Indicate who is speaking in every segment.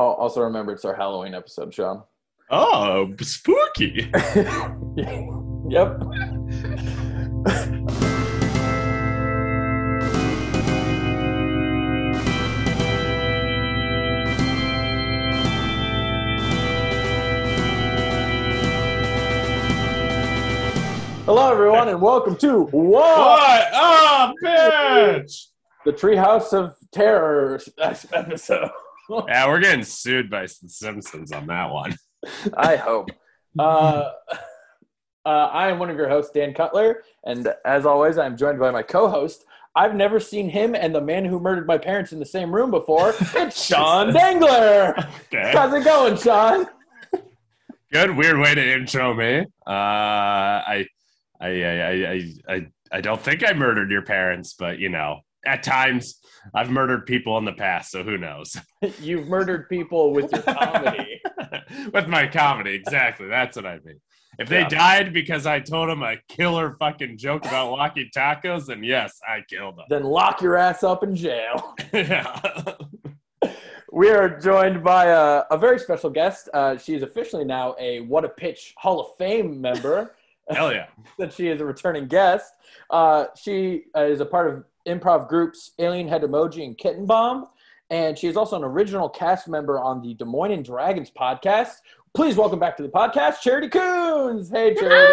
Speaker 1: Oh, also remember it's our Halloween episode, Sean.
Speaker 2: Oh, spooky.
Speaker 1: yep. Hello, everyone, and welcome to What,
Speaker 2: what a Pitch!
Speaker 1: the Treehouse of Terror episode.
Speaker 2: Yeah, we're getting sued by The Simpsons on that one.
Speaker 1: I hope. Uh, uh, I am one of your hosts, Dan Cutler, and as always, I'm joined by my co-host. I've never seen him and the man who murdered my parents in the same room before. It's Sean Dangler.
Speaker 2: Okay.
Speaker 1: How's it going, Sean?
Speaker 2: Good, weird way to intro me. Uh, I, I, I, I, I, I don't think I murdered your parents, but you know, at times I've murdered people in the past, so who knows?
Speaker 1: You've murdered people with your comedy.
Speaker 2: With my comedy, exactly. That's what I mean. If they
Speaker 1: Yeah.
Speaker 2: died because I told them a killer fucking joke about walkie tacos, then yes, I killed them.
Speaker 1: then lock your ass up in jail.
Speaker 2: yeah.
Speaker 1: We are joined by a, a very special guest. Uh, she is officially now a What a Pitch Hall of Fame member.
Speaker 2: Hell yeah.
Speaker 1: that she is a returning guest. Uh, she uh, is a part of improv groups Alien Head Emoji and Kitten Bomb, and she is also an original cast member on the Des Moines and Dragons podcast. Please welcome back to the podcast, Charity Coons. Hey, Charity.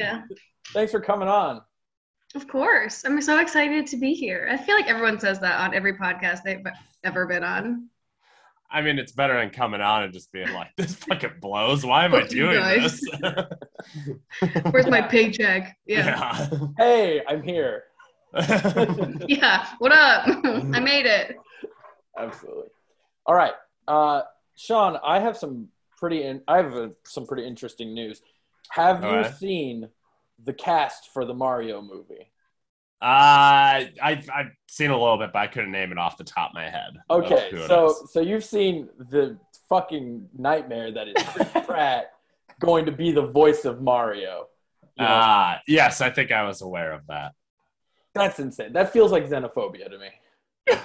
Speaker 3: Hi!
Speaker 1: Thanks for coming on.
Speaker 3: Of course. I'm so excited to be here. I feel like everyone says that on every podcast they've ever been on.
Speaker 2: I mean, it's better than coming on and just being like, this fucking blows. Why am I doing this?
Speaker 3: Where's my paycheck? Yeah.
Speaker 1: Hey, I'm here.
Speaker 3: Yeah. What up? I made it.
Speaker 1: Absolutely. All right, uh, Sean. I have some pretty. In, I have uh some pretty interesting news. Have
Speaker 2: All
Speaker 1: you
Speaker 2: right.
Speaker 1: seen the cast for the Mario movie?
Speaker 2: Uh, I've, I've seen a little bit, but I couldn't name it off the top of my head.
Speaker 1: Okay, so so you've seen the fucking nightmare that is Chris Pratt going to be the voice of Mario. You know,
Speaker 2: Uh, yes, I think I was aware of that.
Speaker 1: That's insane. That feels like xenophobia to me.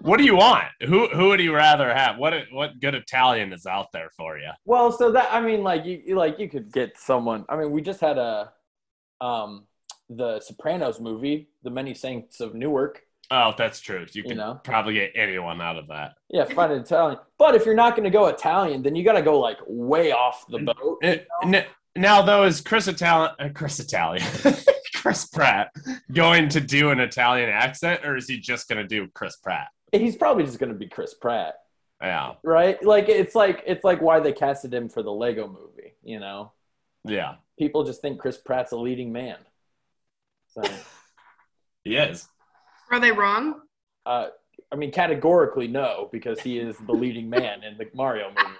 Speaker 2: What do you want? Who who would you rather have? What what good Italian is out there for you?
Speaker 1: Well, so that I mean, like you you- like you could get someone. I mean, we just had a um the Sopranos movie, The Many Saints of Newark.
Speaker 2: Oh, that's true. You
Speaker 1: You
Speaker 2: can
Speaker 1: know?
Speaker 2: probably get anyone out of that.
Speaker 1: Yeah, find an Italian. But if you're not going to go Italian, then you got to go like way off the boat.
Speaker 2: Eh, n- Now, though, is Chris Italian? Uh, Chris Italian? Chris Pratt going to do an Italian accent, or is he just going to do Chris Pratt?
Speaker 1: He's probably just going to be Chris Pratt.
Speaker 2: Yeah,
Speaker 1: right? Like it's like it's like why they casted him for the Lego movie. You know,
Speaker 2: yeah,
Speaker 1: people just think Chris Pratt's a leading man. So,
Speaker 2: he is.
Speaker 3: Are they wrong?
Speaker 1: uh, I mean, categorically no, because he is the leading man in the Mario movie.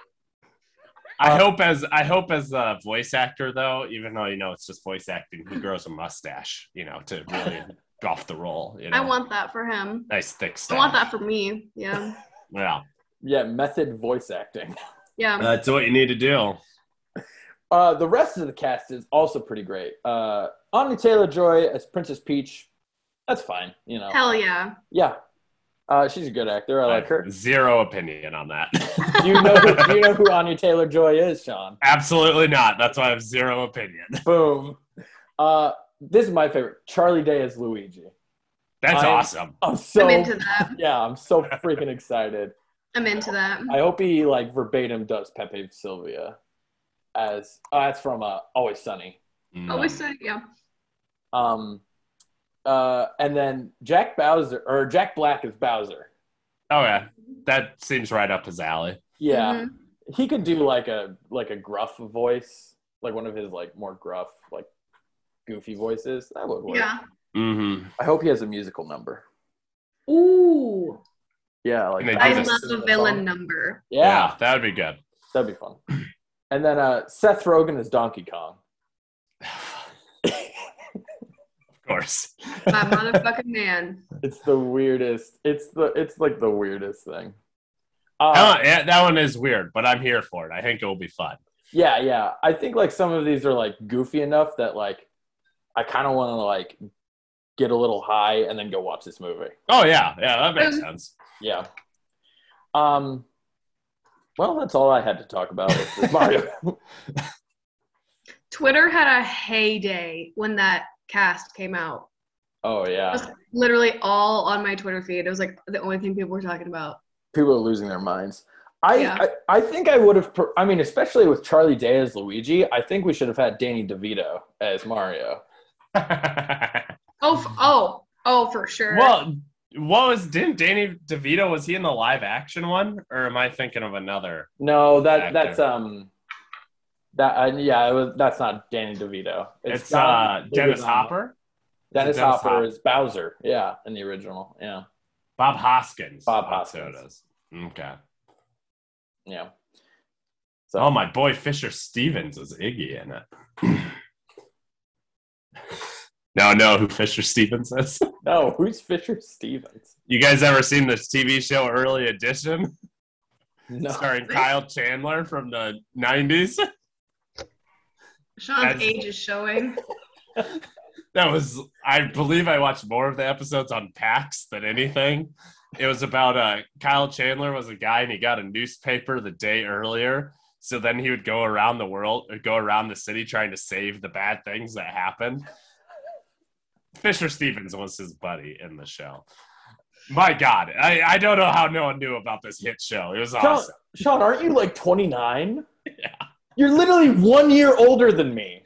Speaker 2: I
Speaker 1: Uh,
Speaker 2: hope as I hope as a voice actor, though, even though you know it's just voice acting, he grows a mustache, you know, to really go off the role. You know?
Speaker 3: I want that for him.
Speaker 2: nice thick
Speaker 3: I want that for me. Yeah.
Speaker 2: Yeah,
Speaker 1: Yeah, method voice acting.
Speaker 3: Yeah.
Speaker 2: that's what you need to do.
Speaker 1: Uh, the rest of the cast is also pretty great. Uh, Anya Taylor Joy as Princess Peach. That's fine. You know,
Speaker 3: Hell yeah.
Speaker 1: yeah. Uh, she's a good actor. I like her.
Speaker 2: Zero opinion on that.
Speaker 1: Do you know? do you know who Anya Taylor Joy is, Sean?
Speaker 2: Absolutely not. That's why I have zero opinion.
Speaker 1: Boom. Uh, this is my favorite. Charlie Day as Luigi.
Speaker 2: That's
Speaker 1: I-
Speaker 2: awesome.
Speaker 1: I'm so
Speaker 3: I'm into that.
Speaker 1: yeah, I'm so freaking excited.
Speaker 3: I'm into that.
Speaker 1: I hope he like verbatim does Pepe Silvia as oh, that's from uh, Always Sunny.
Speaker 3: Always say, yeah.
Speaker 1: Um, uh, and then Jack Bowser or Jack Black is Bowser.
Speaker 2: Oh yeah, that seems right up his alley.
Speaker 1: Yeah,
Speaker 3: Mhm.
Speaker 1: he could do like a like a gruff voice, like one of his like more gruff, like goofy voices. That would work.
Speaker 3: Yeah.
Speaker 2: Mm-hmm.
Speaker 1: I hope he has a musical number.
Speaker 3: Ooh.
Speaker 1: Yeah, like
Speaker 2: And.
Speaker 3: I love a villain number.
Speaker 1: Yeah,
Speaker 2: that would be good.
Speaker 1: that'd be fun. And then uh, Seth Rogen is Donkey Kong.
Speaker 2: Of course.
Speaker 3: My motherfucking man.
Speaker 1: It's the weirdest. It's the it's like the weirdest thing.
Speaker 2: Oh,
Speaker 1: Uh,
Speaker 2: yeah, that one is weird, but I'm here for it. I think it will be fun.
Speaker 1: yeah, yeah. I think like some of these are like goofy enough that like I kind of want to like get a little high and then go watch this movie.
Speaker 2: Oh yeah, yeah, that makes
Speaker 3: Um,
Speaker 2: sense.
Speaker 1: Yeah. Um, well, that's all I had to talk about with Mario.
Speaker 3: Twitter had a heyday when that cast came out.
Speaker 1: oh
Speaker 3: It
Speaker 1: yeah,
Speaker 3: was literally all on my Twitter feed. It was like the only thing people were talking about.
Speaker 1: people are losing their minds. I,
Speaker 3: Yeah.
Speaker 1: I, I think I would have. I mean, especially with Charlie Day as Luigi, I think we should have had Danny DeVito as Mario.
Speaker 3: Oh, oh, oh, for sure.
Speaker 2: well, what was didn't Danny DeVito was he in the live action one or am I thinking of another?
Speaker 1: No, that
Speaker 2: Actor.
Speaker 1: that's um, that uh, yeah, it was that's not Danny DeVito.
Speaker 2: It's,
Speaker 1: not-
Speaker 2: uh Dennis Hopper,
Speaker 1: Dennis,
Speaker 2: Dennis
Speaker 1: Hopper
Speaker 2: Hopper.
Speaker 1: is Bowser. Yeah, in the original. Yeah,
Speaker 2: Bob Hoskins.
Speaker 1: Bob Hoskins.
Speaker 2: Okay.
Speaker 1: yeah. So
Speaker 2: Oh, my boy Fisher Stevens is Iggy in it. now I know who Fisher Stevens is.
Speaker 1: no, who's Fisher Stevens?
Speaker 2: You guys ever seen this TV show Early Edition
Speaker 1: No,
Speaker 2: starring Kyle Chandler from the 90s?
Speaker 3: Sean's
Speaker 2: that's-
Speaker 3: age is showing.
Speaker 2: That was, I believe I watched more of the episodes on PAX than anything. It was about uh, Kyle Chandler was a guy and he got a newspaper the day earlier. So then he would go around the world, or go around the city trying to save the bad things that happened. Fisher Stevens was his buddy in the show. My God, I, I don't know how no one knew about this hit show. It was
Speaker 1: Sean,
Speaker 2: awesome.
Speaker 1: Sean, aren't you like 29? You're literally one year older than me.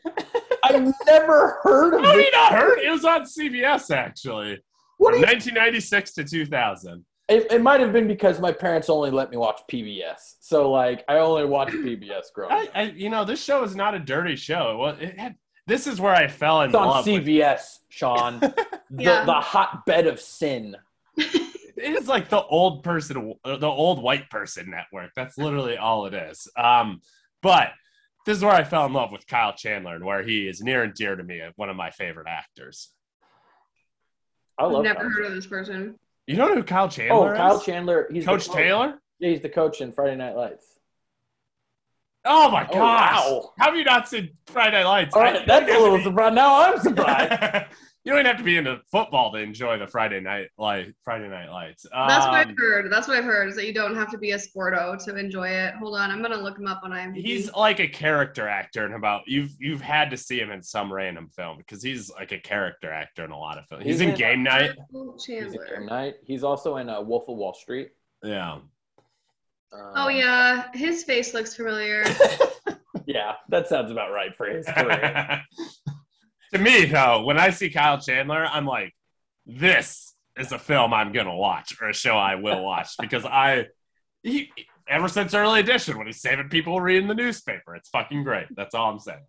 Speaker 1: I've never heard of
Speaker 2: How have you not heard? It was on CBS actually.
Speaker 1: What
Speaker 2: From
Speaker 1: you,
Speaker 2: 1996 to 2000.
Speaker 1: it, it might have been because my parents only let me watch PBS. So like I only watched PBS growing
Speaker 2: I,
Speaker 1: up.
Speaker 2: I, you know, this show is not a dirty show. It it had, this is where I fell in love.
Speaker 1: It's on
Speaker 2: love. with-
Speaker 1: CBS, Sean. the,
Speaker 3: Yeah.
Speaker 1: the hotbed of sin.
Speaker 2: it is like the old person, the old white person network. That's literally all it is. Um, but this is where I fell in love with Kyle Chandler, and where he is near and dear to me, one of my favorite actors.
Speaker 1: I
Speaker 3: I've
Speaker 1: love
Speaker 3: never
Speaker 1: Kyle
Speaker 3: heard of this person.
Speaker 2: You know who Kyle Chandler
Speaker 1: Oh,
Speaker 2: is?
Speaker 1: Kyle Chandler. He's
Speaker 2: Coach
Speaker 1: coach.
Speaker 2: Taylor.
Speaker 1: Yeah, he's the coach in Friday Night Lights.
Speaker 2: Oh my
Speaker 1: Oh,
Speaker 2: gosh!
Speaker 1: wow.
Speaker 2: How have you not seen Friday Night Lights?
Speaker 1: All
Speaker 2: I-
Speaker 1: that's a little surprised. Now I'm surprised.
Speaker 2: you don't even have to be into football to enjoy the Friday night light. Friday Night Lights.
Speaker 3: That's what
Speaker 2: Um,
Speaker 3: I've heard. That's what I've heard is that you don't have to be a sporto to enjoy it. Hold on, I'm gonna look him up on IMDb.
Speaker 2: He's like a character actor in about you've you've had to see him in some random film because he's like a character actor in a lot of films. He's,
Speaker 1: He's
Speaker 2: in
Speaker 1: in-
Speaker 2: Game Night.
Speaker 3: Michael
Speaker 1: He's a
Speaker 3: Chandler.
Speaker 1: Game Night. He's also in uh, Wolf of Wall Street.
Speaker 2: Yeah.
Speaker 1: Um,
Speaker 3: Oh yeah, his face looks familiar.
Speaker 1: Yeah, that sounds about right for his career.
Speaker 2: to me though, when I see Kyle Chandler, I'm like, this is a film I'm gonna watch or a show I will watch because I he ever since early edition when he's saving people reading the newspaper, it's fucking great. That's all I'm saying.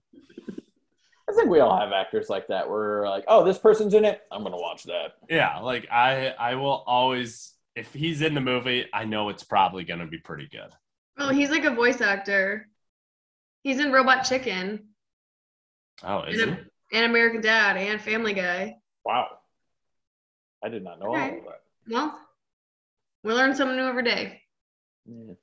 Speaker 1: I think we all have actors like that. Where we're like, oh, this person's in it. I'm gonna watch that.
Speaker 2: Yeah, like I I will always if he's in the movie, I know it's probably gonna be pretty good.
Speaker 3: oh, he's like a voice actor. He's in Robot Chicken
Speaker 2: Oh, is
Speaker 3: and,
Speaker 2: he?
Speaker 3: And American Dad and Family Guy.
Speaker 1: Wow, I did not know all of that.
Speaker 3: Well, we learn something new every day.
Speaker 1: Yeah.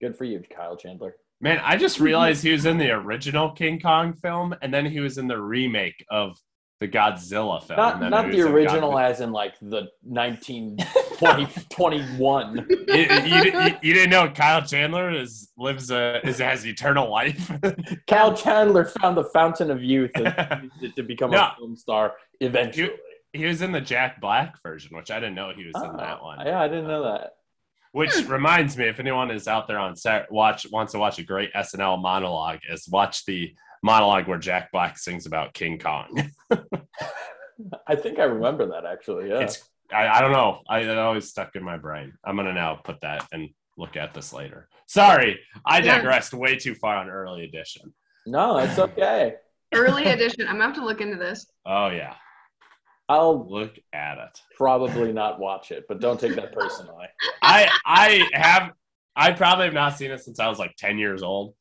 Speaker 1: Good for you, Kyle Chandler.
Speaker 2: Man, I just realized he was in the original King Kong film, and then he was in the remake of the Godzilla film.
Speaker 1: Not
Speaker 2: and
Speaker 1: not the original,
Speaker 2: Godzilla.
Speaker 1: as in like the 1921.
Speaker 2: you, you, you- you didn't know Kyle Chandler is lives a is has eternal life.
Speaker 1: Kyle Chandler found the fountain of youth and used it to become
Speaker 2: No.
Speaker 1: a film star eventually.
Speaker 2: he was in the Jack Black version, which I didn't know he was in
Speaker 1: Oh,
Speaker 2: that one.
Speaker 1: Yeah, I didn't know uh, that.
Speaker 2: Which hmm. reminds me, if anyone is out there on set, watch wants to watch a great SNL monologue, is watch the monologue where Jack Black sings about King Kong.
Speaker 1: I think I remember that actually. Yeah.
Speaker 2: It's I, I don't know. I it always stuck in my brain. I'm gonna now put that and look at this later. Sorry, I
Speaker 3: Yeah.
Speaker 2: digressed way too far on early edition.
Speaker 1: no, it's okay.
Speaker 3: Early edition. I'm gonna have to look into this.
Speaker 2: Oh yeah,
Speaker 1: I'll
Speaker 2: look at it.
Speaker 1: probably not watch it, but don't take that personally.
Speaker 2: I I have I probably have not seen it since I was like 10 years old.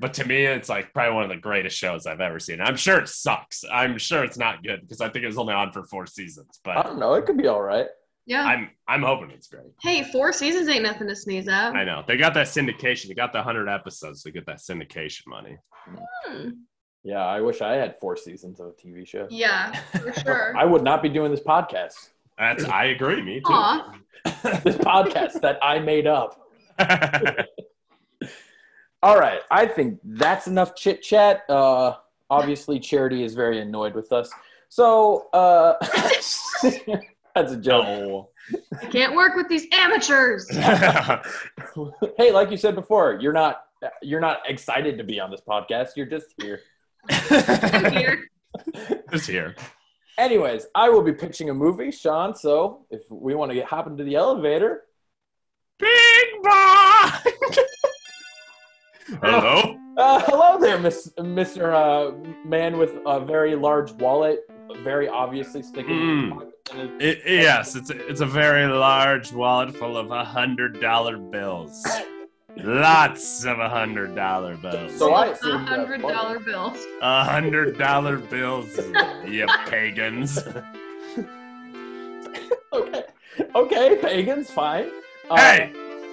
Speaker 2: But to me, it's like probably one of the greatest shows I've ever seen. I'm sure it sucks. I'm sure it's not good because I think it was only on for four seasons. But I
Speaker 1: don't know. It could be all right.
Speaker 3: Yeah.
Speaker 2: I'm I'm hoping it's great.
Speaker 3: hey, four seasons ain't nothing to sneeze at.
Speaker 2: I know they got that syndication. They got the hundred episodes to get that syndication money.
Speaker 3: Hmm.
Speaker 1: Yeah, I wish I had four seasons of a TV show.
Speaker 3: Yeah, for sure.
Speaker 1: I would not be doing this podcast.
Speaker 2: That's I agree. Me too.
Speaker 3: Aw.
Speaker 1: this podcast that I made up. All right, I think that's enough chit chat. Uh, obviously, Charity is very annoyed with us. So uh, that's a joke.
Speaker 2: no.
Speaker 3: I can't work with these amateurs.
Speaker 1: hey, like you said before, you're not you're not excited to be on this podcast. You're just here.
Speaker 3: I'm here.
Speaker 2: Just here.
Speaker 1: Anyways, I will be pitching a movie, Sean. So if we want to get hop into the elevator,
Speaker 2: Bing bong. Hello.
Speaker 1: uh, hello there, Miss, Mr. Uh, man with a very large wallet, very obviously sticking.
Speaker 2: Mm. It, yes, it's a, it's a very large wallet full of a hundred dollar bills. Lots of a hundred dollar bills.
Speaker 1: So I
Speaker 3: A
Speaker 1: assumed you have
Speaker 3: hundred
Speaker 1: money.
Speaker 3: dollar bills.
Speaker 2: A hundred dollar bills, you pagans.
Speaker 1: Okay, okay, pagans, fine. Uh,
Speaker 2: Hey,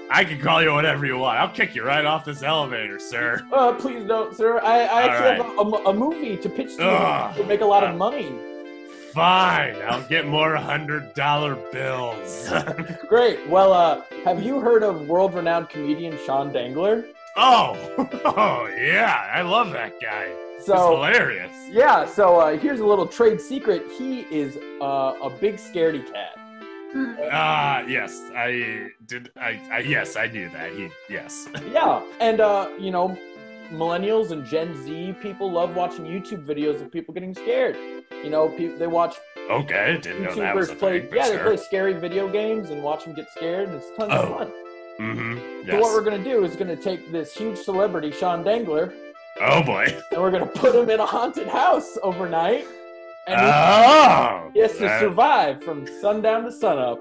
Speaker 2: I can call you whatever you want. I'll kick you right off this elevator, sir.
Speaker 1: Uh, please don't, sir. I, I
Speaker 2: All
Speaker 1: actually have a, a, a movie to pitch to you to make a lot
Speaker 2: Uh,
Speaker 1: of money.
Speaker 2: Fine, I'll get more hundred dollar bills.
Speaker 1: Great. Well, uh, have you heard of world-renowned comedian Sean Dangler?
Speaker 2: oh, oh yeah, I love that guy. He's
Speaker 1: So,
Speaker 2: hilarious.
Speaker 1: yeah. So uh, here's a little trade secret. He is uh, a big scaredy cat.
Speaker 2: Ah, yes, I did. I, I yes, I knew that. He yes.
Speaker 1: Yeah, and uh, you know, millennials and Gen Z people love watching YouTube videos of people getting scared. You know, pe- they watch
Speaker 2: Okay, didn't know that was a
Speaker 1: YouTubers play.
Speaker 2: thing.
Speaker 1: Yeah, they play scary video games and watch them get scared. And it's tons of
Speaker 2: Oh,
Speaker 1: fun.
Speaker 2: Mm-hmm.
Speaker 1: So what we're gonna do is gonna take this huge celebrity, Sean Dangler,
Speaker 2: Oh boy.
Speaker 1: and we're gonna put him in a haunted house overnight, and
Speaker 2: Oh.
Speaker 1: he has to
Speaker 2: that-
Speaker 1: survive from sundown to sunup.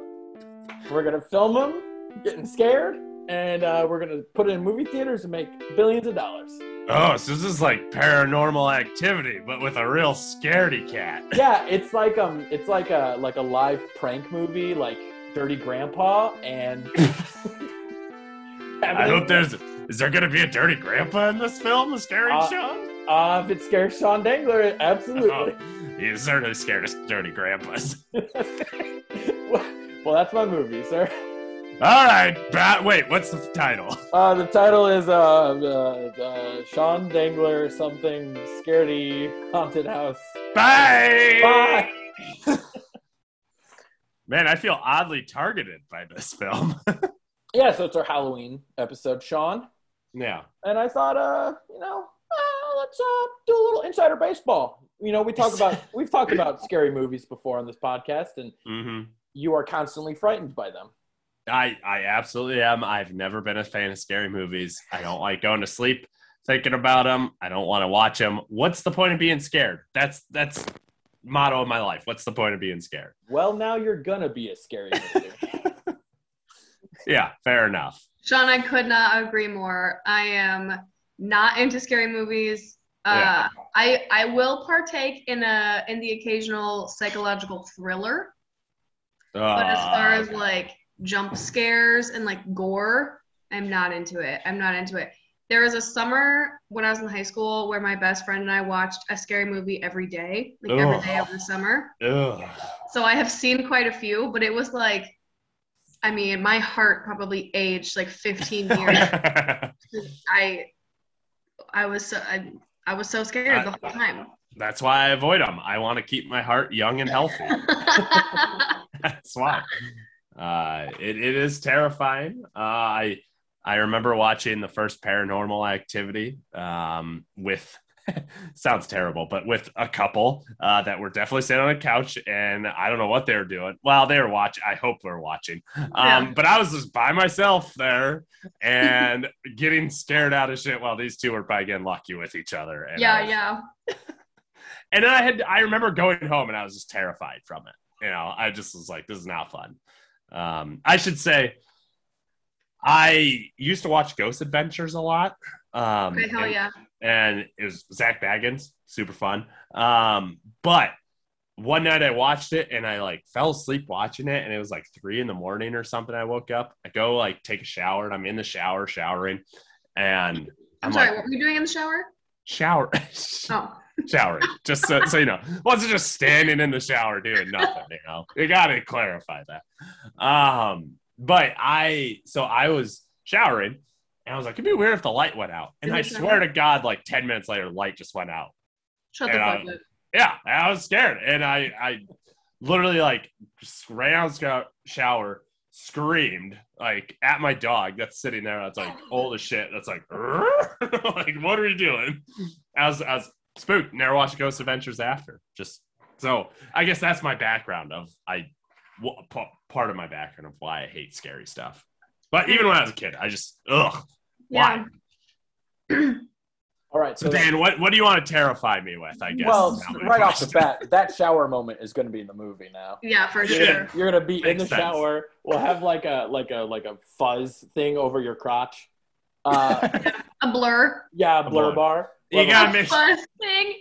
Speaker 1: We're gonna film him getting scared, and uh, we're gonna put it in movie theaters and make billions of dollars.
Speaker 2: Oh, so this is like paranormal activity, but with a real scaredy cat.
Speaker 1: Yeah, it's like um, it's like a like a live prank movie, like Dirty Grandpa, and
Speaker 2: I hope there's. Is there gonna be a dirty grandpa in this film? The scary
Speaker 1: Uh,
Speaker 2: Sean?
Speaker 1: Uh, if it scares Sean Dangler, absolutely.
Speaker 2: Oh, he's certainly scared of dirty grandpas.
Speaker 1: well, well, that's my movie, sir.
Speaker 2: All right, Bat. Wait, what's the title?
Speaker 1: Uh, the title is uh, uh, uh, Sean Dangler something scaredy haunted house.
Speaker 2: Bye.
Speaker 1: Bye.
Speaker 2: Man, I feel oddly targeted by this film.
Speaker 1: Yeah, so it's our Halloween episode, Sean.
Speaker 2: yeah.
Speaker 1: And I thought, uh, you know, uh, let's uh, do a little insider baseball. You know, we talk about we've talked about scary movies before on this podcast, and
Speaker 2: hmm
Speaker 1: you are constantly frightened by them.
Speaker 2: I I absolutely am. I've never been a fan of scary movies. I don't like going to sleep thinking about them. I don't want to watch them. What's the point of being scared? That's that's motto of my life. What's the point of being scared?
Speaker 1: Well, now you're gonna be a scary movie.
Speaker 2: Yeah, fair enough.
Speaker 3: Sean, I could not agree more. I am not into scary movies. Uh, I I will partake in a in the occasional psychological thriller, but as far
Speaker 2: Uh,
Speaker 3: as like jump scares and like gore, I'm not into it. I'm not into it. There was a summer when I was in high school where my best friend and I watched a scary movie every day, like every
Speaker 2: Ugh.
Speaker 3: day of the summer.
Speaker 2: ugh.
Speaker 3: So I have seen quite a few, but it was like, I mean, my heart probably aged like 15 years. I, I was so, I, I was so scared the whole time.
Speaker 2: That's why I avoid them. I want to keep my heart young and healthy. That's why. Uh, it, it is terrifying. Uh, I I remember watching the first Paranormal Activity um, with sounds terrible, but with a couple uh, that were definitely sitting on a couch, and I don't know what they were doing. Well, they were watching. I hope they're watching. Um,
Speaker 3: Yeah.
Speaker 2: But I was just by myself there and getting scared out of shit while these two were probably getting lucky with each other. And
Speaker 3: yeah,
Speaker 2: was-
Speaker 3: yeah.
Speaker 2: and then I had I remember going home and I was just terrified from it. You know, I just was like, this is not fun. Um, I should say I used to watch Ghost Adventures a lot. Um,
Speaker 3: Okay, hell yeah.
Speaker 2: And it was Zak Bagans, super fun. Um, but one night I watched it and I like fell asleep watching it, and it was like three in the morning or something. I woke up, I go like take a shower, and I'm in the shower showering, and
Speaker 3: I'm
Speaker 2: I'm
Speaker 3: sorry,
Speaker 2: like,
Speaker 3: what were you doing in the shower?
Speaker 2: shower.
Speaker 3: Oh,
Speaker 2: showering. Just so, so you know, wasn't just standing in the shower doing nothing. You know, you got to clarify that. Um, but I so I was showering and I was like, it'd be weird if the light went out. And I swear to God, like ten minutes later, the light just went out.
Speaker 3: Shut the
Speaker 2: Yeah.
Speaker 3: fuck um, up.
Speaker 2: Yeah, I was scared, and I I literally like ran out of the shower, screamed like at my dog that's sitting there. That's like old as shit. That's like, like what are you doing? I was I was spooked. Never watched Ghost Adventures after. Just so I guess that's my background of I part of my background of why I hate scary stuff. But even when I was a kid, I just ugh. Why?
Speaker 1: All right,
Speaker 2: So
Speaker 1: so
Speaker 2: Dan, what what do you want to terrify me with? I guess.
Speaker 1: well,
Speaker 2: is now my
Speaker 1: right off the bat, that shower moment is going to be in the movie now.
Speaker 3: Yeah, for sure.
Speaker 1: You're gonna be in the
Speaker 2: sense.
Speaker 1: shower. We'll have like a like a like a fuzz thing over your crotch. Uh,
Speaker 3: A blur.
Speaker 1: yeah, a
Speaker 2: A
Speaker 1: blur
Speaker 2: blur.
Speaker 1: bar.
Speaker 2: You
Speaker 1: Love
Speaker 2: gotta
Speaker 1: it.
Speaker 3: Fuzz thing.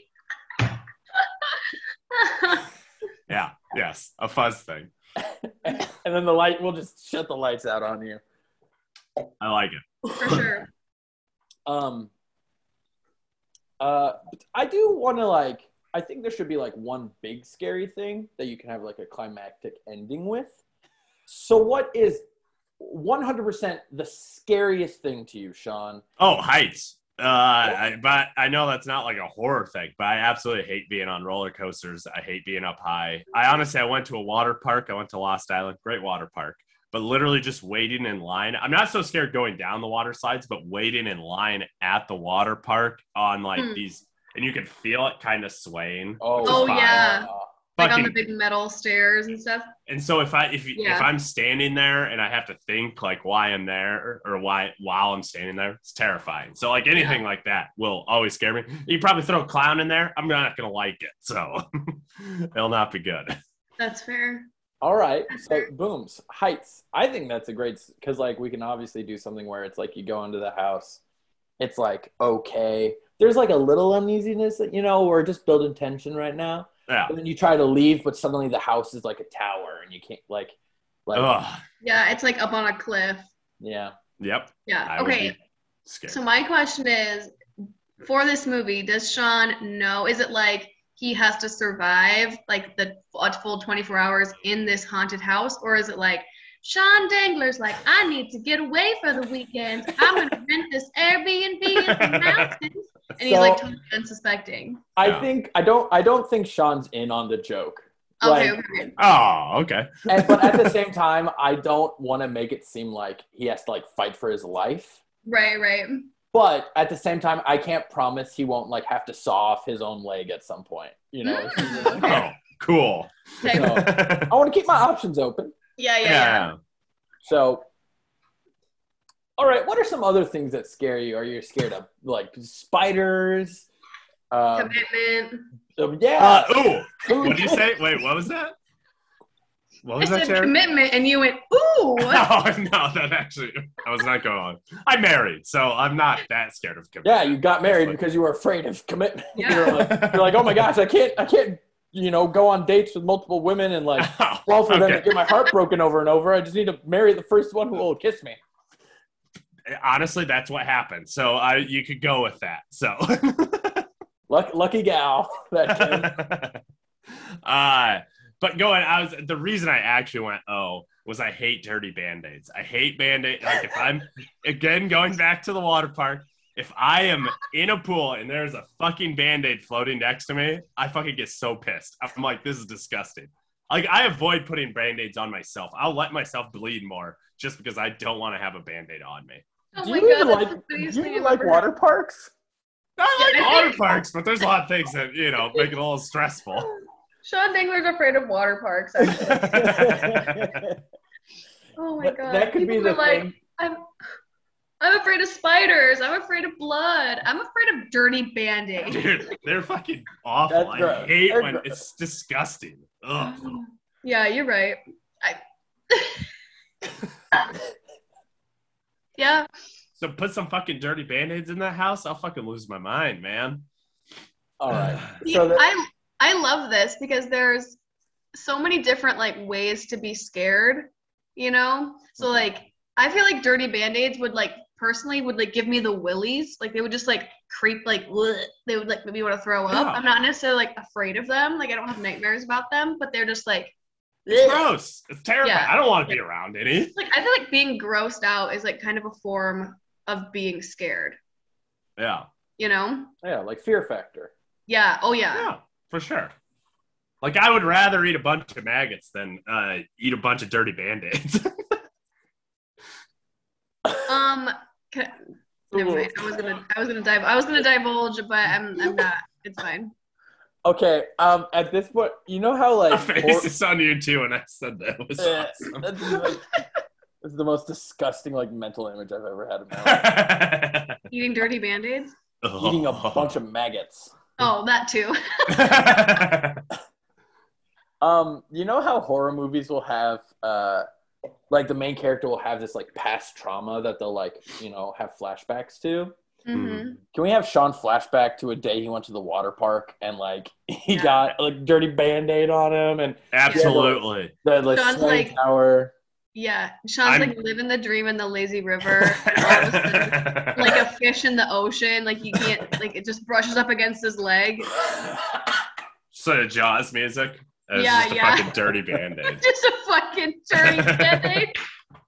Speaker 2: Yeah, yes, a fuzz thing.
Speaker 1: and then the light. We'll just shut the lights out on you.
Speaker 2: I like it.
Speaker 3: For sure.
Speaker 1: Um. Uh, I do want to like. I think there should be like one big scary thing that you can have like a climactic ending with. So, what is 100% the scariest thing to you, Sean?
Speaker 2: Oh, heights. Uh, I, but I know that's not like a horror thing, but I absolutely hate being on roller coasters. I hate being up high. I honestly, I went to a water park. I went to Lost Island, great water park, but literally just waiting in line. I'm not so scared going down the water slides, but waiting in line at the water park on like
Speaker 3: Hmm.
Speaker 2: these, and you can feel it kind of swaying.
Speaker 1: Oh,
Speaker 2: which is
Speaker 3: Oh,
Speaker 2: fine.
Speaker 3: yeah. Like on the big metal stairs and stuff.
Speaker 2: And so if I if
Speaker 3: Yeah.
Speaker 2: if I'm standing there and I have to think like why I'm there or why while I'm standing there, it's terrifying. So like anything like that will always scare me. You probably throw a clown in there, I'm not gonna like it. So it'll not be good.
Speaker 3: That's fair.
Speaker 1: All right. So, booms, heights. I think that's a great because, like, we can obviously do something where it's like you go into the house, it's like okay. There's like a little uneasiness, that you know, we're just building tension right now.
Speaker 2: Yeah.
Speaker 1: And then you try to leave, but suddenly the house is like a tower, and you can't like, like,
Speaker 2: Ugh.
Speaker 3: Yeah, it's like up on a cliff.
Speaker 1: yeah.
Speaker 2: Yep.
Speaker 3: Yeah.
Speaker 2: I
Speaker 3: okay. So my question is, for this movie, does Sean know? Is it like he has to survive like the a full 24 hours in this haunted house, or is it like Sean Dangler's like, I need to get away for the weekend. I'm gonna rent this Airbnb in the mountains, and he's like totally unsuspecting.
Speaker 1: I
Speaker 2: Yeah.
Speaker 1: think I don't. I don't think Sean's in on the joke.
Speaker 3: Okay,
Speaker 1: Like-
Speaker 3: okay.
Speaker 2: Oh, okay.
Speaker 1: And, but at the same time, I don't want to make it seem like he has to like fight for his life.
Speaker 3: Right, right.
Speaker 1: But at the same time, I can't promise he won't like have to saw off his own leg at some point. You know.
Speaker 3: Mm.
Speaker 2: Oh, cool.
Speaker 1: So- I want to keep my options open.
Speaker 3: Yeah, yeah, yeah.
Speaker 2: yeah.
Speaker 1: So, all right, what are some other things that scare you? Are you scared of like spiders? Um,
Speaker 3: Commitment.
Speaker 1: um, yeah.
Speaker 2: Uh, ooh,
Speaker 1: Ooh,
Speaker 2: what did you say? Wait, what was that? What
Speaker 3: I
Speaker 2: was that,
Speaker 3: said
Speaker 2: Sharon?
Speaker 3: commitment, and you went, ooh.
Speaker 2: Oh no, that actually I was not going on. I'm married, so I'm not that scared of commitment.
Speaker 1: Yeah, you got married
Speaker 2: Honestly.
Speaker 1: because you were afraid of commitment.
Speaker 3: Yeah.
Speaker 1: You're, like, you're like, oh my gosh, I can't, I can't, you know, go on dates with multiple women and like fall for them
Speaker 2: Okay.
Speaker 1: and get my heart broken over and over. I just need to marry the first one who will kiss me.
Speaker 2: Honestly, that's what happened. So I, you could go with that. So,
Speaker 1: Luck, lucky gal. That can.
Speaker 2: uh, but going, I was the reason I actually went oh was I hate dirty band aids. I hate band aid. Like if I'm again going back to the water park, if I am in a pool and there's a fucking band aid floating next to me, I fucking get so pissed. I'm like, this is disgusting. Like I avoid putting band aids on myself. I'll let myself bleed more just because I don't want to have a band aid on me.
Speaker 3: Oh
Speaker 1: do you
Speaker 3: God, that's
Speaker 1: like, do you even like water parks?
Speaker 2: I like water parks, but there's a lot of things that you know make it a little stressful.
Speaker 3: Sean Dangler's afraid of water parks. Actually. Oh my god.
Speaker 1: that could be
Speaker 3: People
Speaker 1: the
Speaker 3: are like,
Speaker 1: thing.
Speaker 3: I'm, I'm afraid of spiders. I'm afraid of blood. I'm afraid of dirty band aids.
Speaker 2: Dude, they're fucking awful.
Speaker 1: That's
Speaker 2: I
Speaker 1: gross.
Speaker 2: hate
Speaker 1: They're
Speaker 2: when
Speaker 1: gross.
Speaker 2: it's disgusting. Ugh.
Speaker 3: Yeah, you're right. I... yeah.
Speaker 2: So put some fucking dirty band-aids in that house, I'll fucking lose my mind, man.
Speaker 1: All right.
Speaker 3: See,
Speaker 1: So that,
Speaker 3: I I love this because there's so many different like ways to be scared, you know? So
Speaker 1: Mhm.
Speaker 3: like I feel like dirty band-aids would like personally would like give me the willies. Like they would just like creep like bleh. they would like maybe want to throw up.
Speaker 2: Yeah.
Speaker 3: I'm not necessarily like afraid of them. Like I don't have nightmares about them, but they're just like
Speaker 2: It's
Speaker 3: bleh.
Speaker 2: gross. It's terrifying.
Speaker 3: Yeah.
Speaker 2: I don't want to be around any.
Speaker 3: like I feel like being grossed out is like kind of a form of being scared.
Speaker 2: Yeah.
Speaker 3: You know?
Speaker 1: Yeah, like Fear Factor.
Speaker 3: Yeah. Oh yeah.
Speaker 2: Yeah, for sure. Like I would rather eat a bunch of maggots than uh, eat a bunch of dirty band-aids.
Speaker 3: Um. Can, never mind. I was gonna. I was gonna dive. I was gonna divulge, but I'm. I'm not. It's fine.
Speaker 1: Okay, um, at this point, you know how
Speaker 2: My
Speaker 1: like
Speaker 2: face
Speaker 1: hor-
Speaker 2: is on you too, and I said that was
Speaker 1: Eh,
Speaker 2: awesome.
Speaker 1: that's like, this the most disgusting like mental image I've ever had in my life.
Speaker 3: Eating dirty band-aids.
Speaker 1: Eating a bunch of maggots.
Speaker 3: Oh, that too.
Speaker 1: Um, you know how horror movies will have uh like the main character will have this like past trauma that they'll like, you know, have flashbacks to?
Speaker 3: hmm
Speaker 1: Can we have Sean flashback to a day he went to the water park and like he
Speaker 3: Yeah.
Speaker 1: got like dirty band-aid on him and
Speaker 2: Absolutely.
Speaker 1: the like
Speaker 3: Sean's like-
Speaker 1: tower.
Speaker 3: Yeah. Sean's
Speaker 2: I'm-
Speaker 3: like living the dream in the lazy river. and all of a sudden, like a fish in the ocean. Like you can't. Like it just brushes up against his leg.
Speaker 2: sort of Jaws music. It's
Speaker 3: Yeah,
Speaker 2: just a
Speaker 3: yeah.
Speaker 2: fucking dirty band-aid.
Speaker 3: just a fucking dirty band-aid.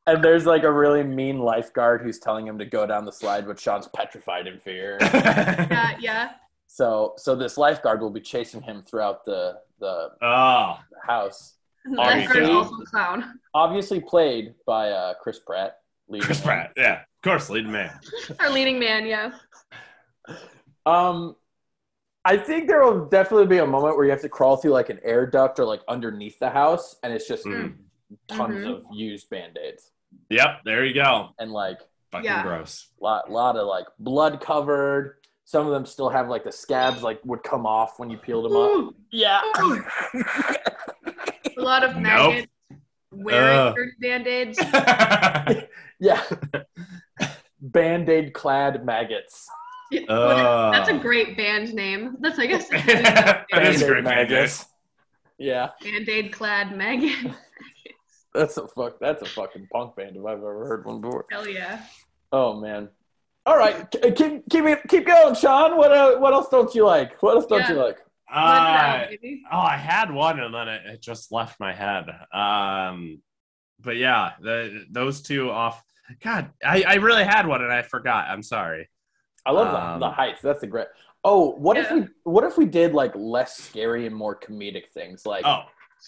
Speaker 1: And there's like a really mean lifeguard who's telling him to go down the slide, but Sean's petrified in fear.
Speaker 3: Yeah. Yeah.
Speaker 1: So so this lifeguard will be chasing him throughout the the
Speaker 2: oh,
Speaker 1: house.
Speaker 3: The
Speaker 2: Are you
Speaker 3: lifeguard's
Speaker 1: kidding?
Speaker 3: also clown.
Speaker 1: Obviously played by uh, Chris Pratt.
Speaker 2: Chris
Speaker 1: him.
Speaker 2: Pratt. Yeah, of course, leading man.
Speaker 3: Our leading man. Yeah.
Speaker 1: Um, I think there will definitely be a moment where you have to crawl through like an air duct or like underneath the house, and it's just
Speaker 2: Mm.
Speaker 1: tons
Speaker 3: Mhm.
Speaker 1: of used band aids
Speaker 2: Yep, there you go.
Speaker 1: and like
Speaker 2: Fucking
Speaker 3: Yeah.
Speaker 2: gross.
Speaker 1: lot lot of like blood covered. Some of them still have like the scabs like would come off when you peeled them up. Yeah.
Speaker 3: A lot of
Speaker 2: Nope.
Speaker 3: maggots wearing
Speaker 2: Ugh.
Speaker 3: dirty band-aids.
Speaker 1: yeah. Band-aid clad maggots.
Speaker 3: Yeah,
Speaker 2: Ugh.
Speaker 3: That's a great band name. That's I guess
Speaker 2: that is
Speaker 1: Band-Aid
Speaker 2: great,
Speaker 1: maggots. Yeah.
Speaker 3: band-aid clad maggot.
Speaker 1: That's a fuck that's a fucking punk band if I've ever heard one before.
Speaker 3: Hell yeah.
Speaker 1: Oh man. All right, keep keep keep going, Sean. What uh, what else don't you like? What else don't
Speaker 3: Yeah.
Speaker 1: you like?
Speaker 3: Let it out,
Speaker 2: Uh,
Speaker 3: baby.
Speaker 2: oh, I had one and then it, it just left my head. Um, but yeah, the, those two off. God, I, I really had one and I forgot. I'm sorry.
Speaker 1: I love
Speaker 2: Um,
Speaker 1: the, the heights. That's a great. Oh, what if we what if we did like less scary and more comedic things like?
Speaker 2: Oh,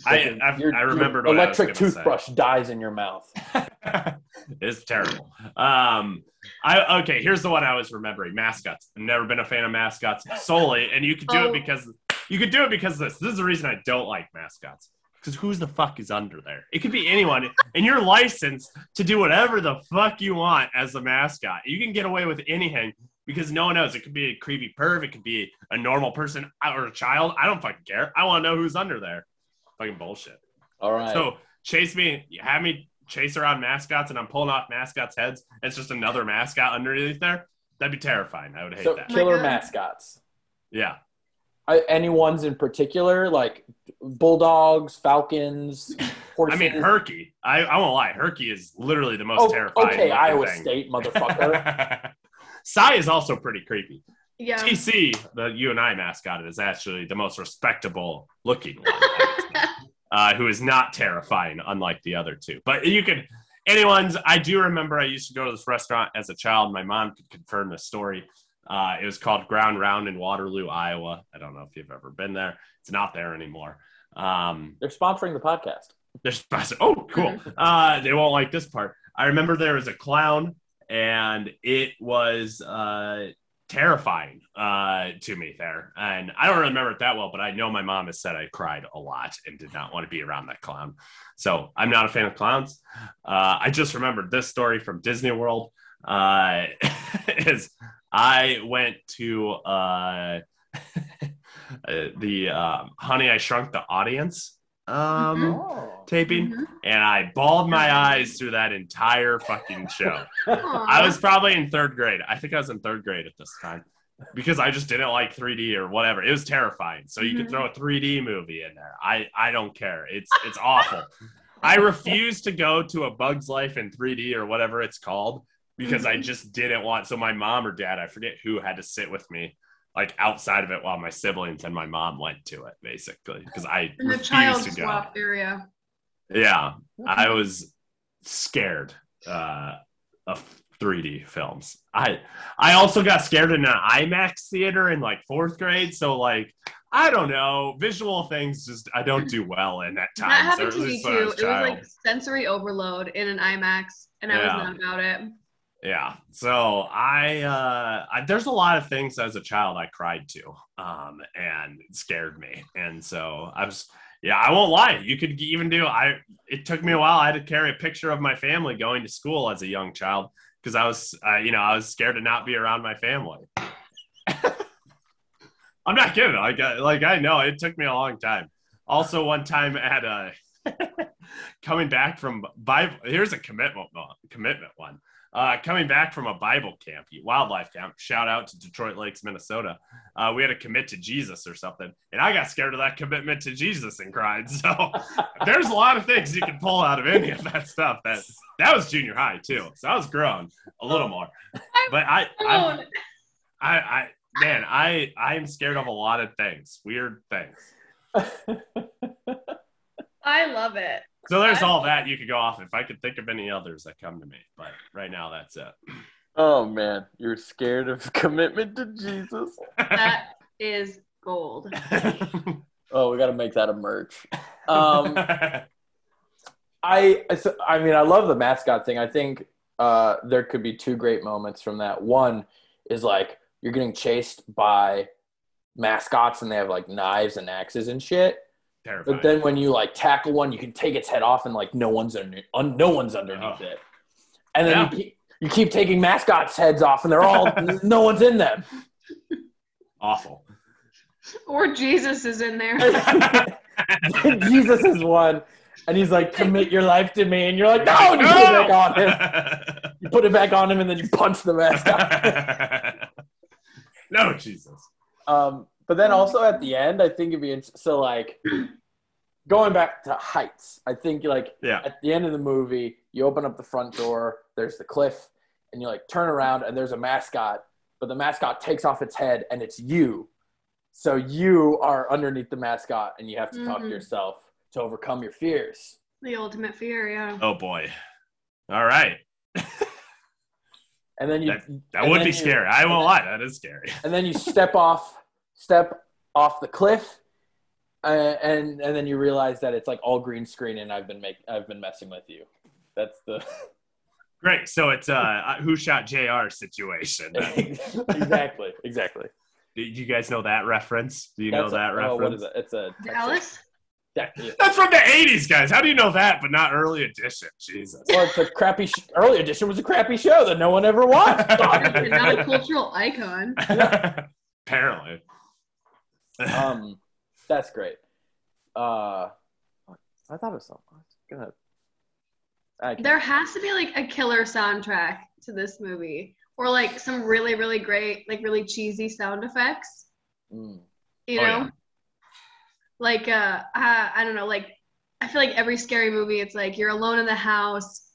Speaker 1: like
Speaker 2: I-
Speaker 1: if
Speaker 2: I've-
Speaker 1: your-
Speaker 2: I remembered what I was
Speaker 1: electric
Speaker 2: gonna say.
Speaker 1: toothbrush dies in your mouth.
Speaker 2: it's terrible. Um, I okay. Here's the one I was remembering: mascots. I've never been a fan of mascots solely, and you could do
Speaker 3: Oh.
Speaker 2: it because you could do it because of this. This is the reason I don't like mascots. Because who's the fuck is under there? It could be anyone, and you're licensed to do whatever the fuck you want as a mascot. You can get away with anything because no one knows. It could be a creepy perv. It could be a normal person or a child. I don't fucking care. I want to know who's under there. Fucking bullshit.
Speaker 1: All right.
Speaker 2: So chase me, have me chase around mascots, and I'm pulling off mascots' heads. And it's just another mascot underneath there. That'd be terrifying. I would hate
Speaker 1: So
Speaker 2: that.
Speaker 1: killer mascots.
Speaker 2: Yeah.
Speaker 1: I, any in particular, like bulldogs, falcons,
Speaker 2: I mean, Herky. I, I won't lie. Herky is literally the most
Speaker 1: Oh,
Speaker 2: terrifying.
Speaker 1: okay, Iowa
Speaker 2: thing.
Speaker 1: State, motherfucker.
Speaker 2: Cy is also pretty creepy.
Speaker 3: Yeah.
Speaker 2: TC, the UNI mascot, is actually the most respectable looking one. I would say. uh, who is not terrifying, unlike the other two. But you could, anyone's. I do remember I used to go to this restaurant as a child. My mom could confirm the story. Uh, it was called Ground Round in Waterloo, Iowa. I don't know if you've ever been there. It's not there anymore. Um,
Speaker 1: They're sponsoring the podcast.
Speaker 2: they're sponsoring. oh, cool. Uh, they won't like this part. I remember there was a clown, and it was uh, terrifying uh, to me there. And I don't remember it that well, but I know my mom has said I cried a lot and did not want to be around that clown. So I'm not a fan of clowns. Uh, I just remembered this story from Disney World. Uh, is I went to uh, the um, Honey I Shrunk the Audience um,
Speaker 3: Mhm.
Speaker 1: Oh.
Speaker 2: taping,
Speaker 3: Mhm.
Speaker 2: and I bawled my eyes through that entire fucking show. I was probably in third grade. I think I was in third grade at this time because I just didn't like 3D or whatever. It was terrifying. So you could
Speaker 3: Mhm.
Speaker 2: throw a 3D movie in there. I I don't care. It's it's awful. I refuse to go to a Bug's Life in 3D or whatever it's called because I
Speaker 3: Mhm.
Speaker 2: just didn't want. So my mom or dad, I forget who, had to sit with me like outside of it while my siblings and my mom went to it, basically, because I
Speaker 3: In the child
Speaker 2: to go.
Speaker 3: area.
Speaker 2: Yeah, I was scared uh, of 3D films. I I also got scared in an IMAX theater in like fourth grade. So like I don't know, visual things just I don't do well in at
Speaker 3: That
Speaker 2: times.
Speaker 3: happened to me
Speaker 2: I
Speaker 3: too. It was like sensory overload in an IMAX, and I
Speaker 2: Yeah.
Speaker 3: was not about it.
Speaker 2: Yeah. So I, uh, I there's a lot of things as a child I cried to, um, and scared me. And so I was, yeah, I won't lie. You could even do. I. It took me a while. I had to carry a picture of my family going to school as a young child because I was, uh, you know, I was scared to not be around my family. I'm not kidding. Like, I, like I know it took me a long time. Also, one time at a coming back from Bible. Here's a commitment commitment one. Uh, coming back from a Bible camp, wildlife camp. Shout out to Detroit Lakes, Minnesota. Uh, we had to commit to Jesus or something, and I got scared of that commitment to Jesus and cried. So there's a lot of things you can pull out of any of that stuff. That that was junior high too, so I was grown a little more. But I, I, I, I man, I I am scared of a lot of things, weird things.
Speaker 3: I love it.
Speaker 2: So there's all that you could go off. If I could think of any others that come to me, but right now that's it.
Speaker 1: oh man, you're scared of commitment to Jesus.
Speaker 3: That is gold.
Speaker 1: Oh, we got to make that a merch. Um, I, so- I mean, I love the mascot thing. I think uh, there could be two great moments from that. One is like you're getting chased by mascots and they have like knives and axes and shit.
Speaker 2: Terrifying.
Speaker 1: But then when you like tackle one, you can take its head off and like no one's under, un, no one's underneath
Speaker 2: Oh.
Speaker 1: it. And then
Speaker 2: Yeah.
Speaker 1: you, keep, you keep taking mascots' heads off and they're all no one's in them.
Speaker 2: Awful.
Speaker 3: Or Jesus is in there.
Speaker 1: Jesus is one, and he's like, "Commit your life to me," and you're like, "No!" And you put it back on him. You put it back on him, and then you punch the mascot.
Speaker 2: no, Jesus.
Speaker 1: Um, but then also at the end, I think it'd be so like going back to heights. I think like
Speaker 2: Yeah.
Speaker 1: at the end of the movie, you open up the front door. There's the cliff, and you like turn around, and there's a mascot. But the mascot takes off its head, and it's you. So you are underneath the mascot, and you have to talk to yourself to overcome your fears.
Speaker 3: the ultimate fear, yeah.
Speaker 2: Oh boy. All right.
Speaker 1: And then you
Speaker 2: That
Speaker 1: and
Speaker 2: would be
Speaker 1: you-
Speaker 2: scary. I won't lie. That is scary.
Speaker 1: and then you step off step off the cliff uh, and and then you realize that it's like all green screen and I've been make I've been messing with you. That's the
Speaker 2: Great. So it's uh, who shot JR situation.
Speaker 1: exactly exactly.
Speaker 2: Do you guys know that reference? Do you know
Speaker 1: That's
Speaker 2: that
Speaker 1: a,
Speaker 2: reference?
Speaker 1: Oh, what is it? It's a Texas-
Speaker 3: Dallas?
Speaker 1: Yeah, yeah.
Speaker 2: That's from the 80s, guys. How do you know that, but not early edition? Jesus.
Speaker 1: Well, it's a crappy. Sh- early edition was a crappy show that no one ever watched.
Speaker 3: You're not a cultural icon.
Speaker 2: Apparently.
Speaker 1: um, that's great. Uh, I thought of something. I was gonna.
Speaker 3: There has to be like a killer soundtrack to this movie, or like some really, really great, like really cheesy sound effects.
Speaker 1: Mm.
Speaker 3: You
Speaker 2: Oh,
Speaker 3: know,
Speaker 2: yeah.
Speaker 3: like uh, I, I don't know, like I feel like every scary movie, it's like you're alone in the house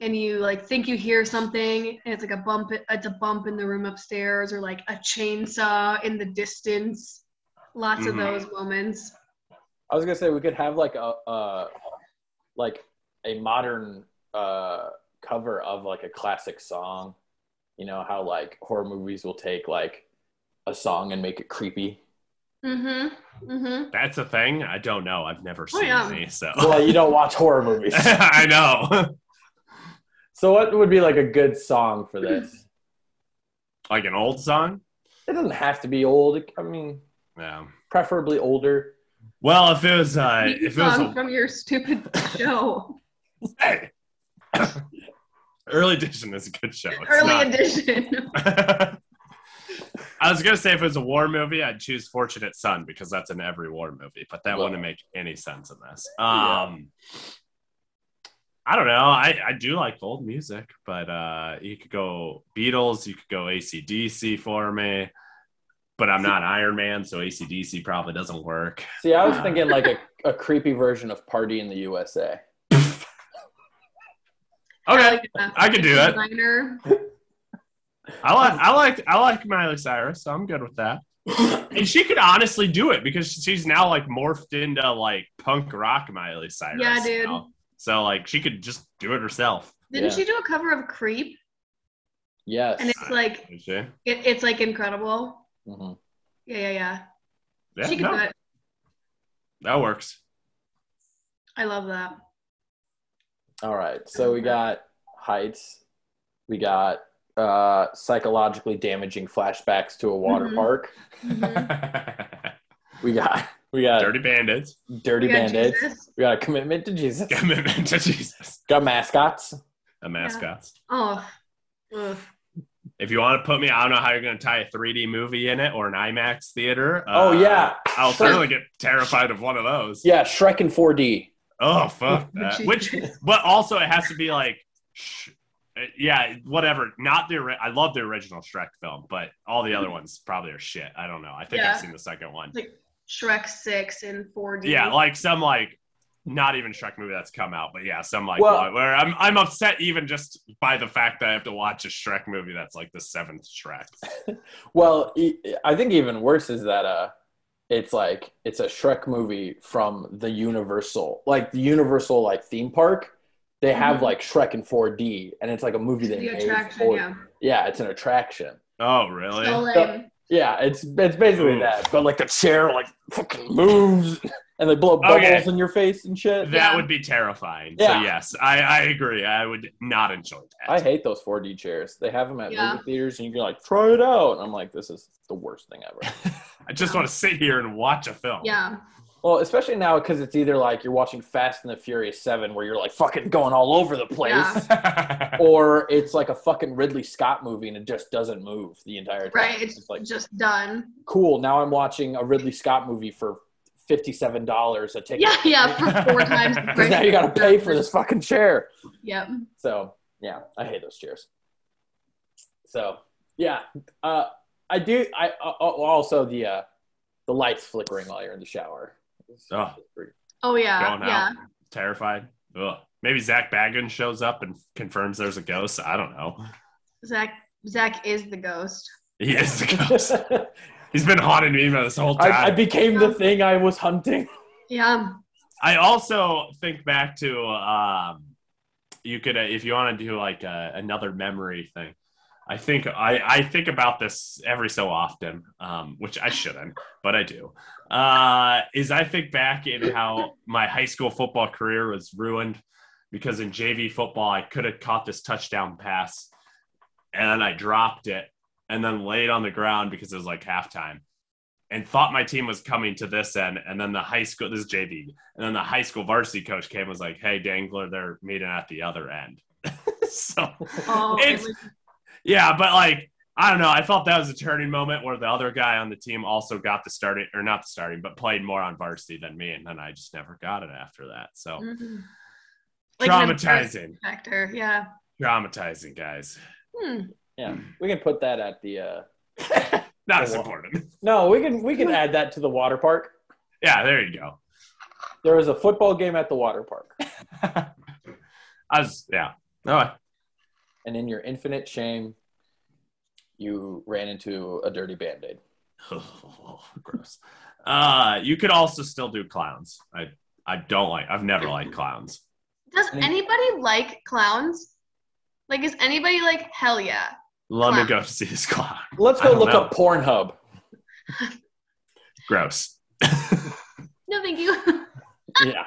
Speaker 3: and you like think you hear something, and it's like a bump, it's a bump in the room upstairs, or like a chainsaw in the distance. Lots of
Speaker 2: Mhm.
Speaker 3: those moments.
Speaker 1: I was gonna say we could have like a uh, like a modern uh, cover of like a classic song. You know how like horror movies will take like a song and make it creepy.
Speaker 3: Mm-hmm. Mm-hmm.
Speaker 2: That's a thing? I don't know. I've never
Speaker 3: Oh,
Speaker 2: seen
Speaker 3: yeah.
Speaker 2: any, so.
Speaker 1: Well, you don't watch horror movies,
Speaker 2: I know.
Speaker 1: so what would be like a good song for this?
Speaker 2: like an old song?
Speaker 1: It doesn't have to be old. I mean,
Speaker 2: Yeah.
Speaker 1: preferably older.
Speaker 2: Well, if it was, uh,
Speaker 3: Sing
Speaker 2: if it was
Speaker 3: song
Speaker 2: a,
Speaker 3: from your stupid show.
Speaker 2: hey. Early edition is a good show. It's
Speaker 3: Early
Speaker 2: not-
Speaker 3: edition.
Speaker 2: I was gonna say if it was a war movie, I'd choose Fortunate Son because that's in every war movie, but that
Speaker 1: Well-
Speaker 2: wouldn't make any sense in this.
Speaker 1: Yeah.
Speaker 2: Um, I don't know. I, I do like old music, but uh, you could go Beatles, you could go ACDC for me, but I'm not Iron Man, so ACDC probably doesn't work.
Speaker 1: See, I was thinking like a, a creepy version of Party in the USA.
Speaker 2: Okay,
Speaker 3: Like, uh,
Speaker 2: I can do that. I like I like I like Miley Cyrus, so I'm good with that. And she could honestly do it because she's now like morphed into like punk rock Miley Cyrus.
Speaker 3: Yeah, dude.
Speaker 2: now. So like she could just do it herself.
Speaker 3: Didn't
Speaker 1: Yeah.
Speaker 3: she do a cover of Creep?
Speaker 1: Yes.
Speaker 3: And it's like it, it's like incredible.
Speaker 1: Mhm.
Speaker 3: Yeah, yeah, yeah.
Speaker 2: Yeah,
Speaker 3: she could
Speaker 2: no,
Speaker 3: do it.
Speaker 2: that works.
Speaker 3: I love that.
Speaker 1: All right. So we got heights. We got uh, psychologically damaging flashbacks to a water
Speaker 3: Mhm.
Speaker 1: park.
Speaker 3: Mhm.
Speaker 1: We got we got
Speaker 2: Dirty Bandits.
Speaker 1: dirty
Speaker 3: We got
Speaker 1: bandits.
Speaker 3: Jesus.
Speaker 1: We got a commitment to Jesus.
Speaker 2: Commitment to Jesus.
Speaker 1: got mascots.
Speaker 2: The mascots.
Speaker 3: Oh, ugh.
Speaker 2: If you want to put me, I don't know how you're going to tie a 3D movie in it or an IMAX theater.
Speaker 1: Oh,
Speaker 2: Uh,
Speaker 1: yeah.
Speaker 2: I'll
Speaker 1: Sure.
Speaker 2: certainly get terrified of one of those.
Speaker 1: Yeah, Shrek in 4D.
Speaker 2: Oh fuck that. Which, but also it has to be like, sh- uh, yeah, whatever. Not the. I love the original Shrek film, but all the other ones probably are shit. I don't know. I think
Speaker 3: Yeah.
Speaker 2: I've seen the second one.
Speaker 3: like Shrek Six in 4D.
Speaker 2: Yeah, like some like not even Shrek movie that's come out, but yeah, some like
Speaker 1: Well-
Speaker 2: one where I'm I'm upset even just by the fact that I have to watch a Shrek movie that's like the seventh Shrek.
Speaker 1: Well, I think even worse is that uh, it's like it's a Shrek movie from the Universal, like the Universal like theme park. They have
Speaker 3: Mhm.
Speaker 1: like Shrek in 4D, and it's like a movie they
Speaker 3: the
Speaker 1: made
Speaker 3: attraction. Yeah.
Speaker 1: Yeah, it's an attraction.
Speaker 2: Oh really?
Speaker 3: So.
Speaker 1: Yeah, it's it's basically
Speaker 2: Oof.
Speaker 1: that, but like the chair like fucking moves, and they blow bubbles
Speaker 2: Okay.
Speaker 1: in your face and shit.
Speaker 2: That
Speaker 3: Yeah.
Speaker 2: would be terrifying. So
Speaker 1: Yeah.
Speaker 2: yes, I, I agree. I would not enjoy that.
Speaker 1: I hate those 4D chairs. They have them at
Speaker 3: Yeah.
Speaker 1: movie theaters, and you can like try it out. And I'm like, this is the worst thing ever.
Speaker 2: I just want to sit here and watch a film.
Speaker 3: Yeah.
Speaker 1: Well, especially now because it's either like you're watching Fast and the Furious Seven, where you're like fucking going all over the place,
Speaker 3: Yeah.
Speaker 1: or it's like a fucking Ridley Scott movie and it just doesn't move the entire time.
Speaker 3: Right. It's
Speaker 1: like
Speaker 3: just done.
Speaker 1: cool. Now I'm watching a Ridley Scott movie for fifty-seven dollars a ticket.
Speaker 3: Yeah, yeah, for four times.
Speaker 1: Because now you got to pay for this fucking chair.
Speaker 3: Yep.
Speaker 1: So yeah, I hate those chairs. So yeah, uh, I do. I uh, also the uh, the lights flickering while you're in the shower.
Speaker 2: Oh.
Speaker 1: pretty-
Speaker 3: Oh yeah.
Speaker 2: Going
Speaker 3: yeah.
Speaker 2: out, terrified. Ugh. Maybe Zak Bagans shows up and confirms there's a ghost. I don't know.
Speaker 3: Zak Zak is the ghost.
Speaker 2: He is the ghost. He's been haunting me this whole time.
Speaker 1: I, I became the thing I was hunting.
Speaker 3: Yeah.
Speaker 2: I also think back to um, you could uh, if you want to do like uh, another memory thing. I think I, I think about this every so often, um, which I shouldn't, but I do. Uh, is I think back in how my high school football career was ruined because in JV football I could have caught this touchdown pass and then I dropped it and then laid on the ground because it was like halftime and thought my team was coming to this end. And then the high school, this is JV, and then the high school varsity coach came and was like, hey, Dangler, they're meeting at the other end. so,
Speaker 3: Oh,
Speaker 2: It's-
Speaker 3: was-
Speaker 2: yeah, but like, I don't know. I felt that was a turning moment where the other guy on the team also got the starting, or not the starting, but played more on varsity than me. And then I just never got it after that. So
Speaker 3: mhm. Like
Speaker 2: traumatizing,
Speaker 3: Factor. Yeah.
Speaker 2: traumatizing, guys.
Speaker 3: Hmm.
Speaker 1: Yeah, we can put that at the. Uh...
Speaker 2: Not as
Speaker 1: Oh,
Speaker 2: important.
Speaker 1: No, we can we can add that to the water park.
Speaker 2: Yeah, there you go.
Speaker 1: There was a football game at the water park,
Speaker 2: I was, yeah. Oh,
Speaker 1: and in your infinite shame, you ran into a dirty band aid.
Speaker 2: gross. Uh, you could also still do clowns. I I don't like. I've never liked clowns.
Speaker 3: Does anybody like clowns? Like, is anybody like hell yeah?
Speaker 2: Let me go see this clown.
Speaker 1: Let's go look
Speaker 2: know.
Speaker 1: up Pornhub.
Speaker 2: Gross.
Speaker 3: No, thank you.
Speaker 1: Yeah,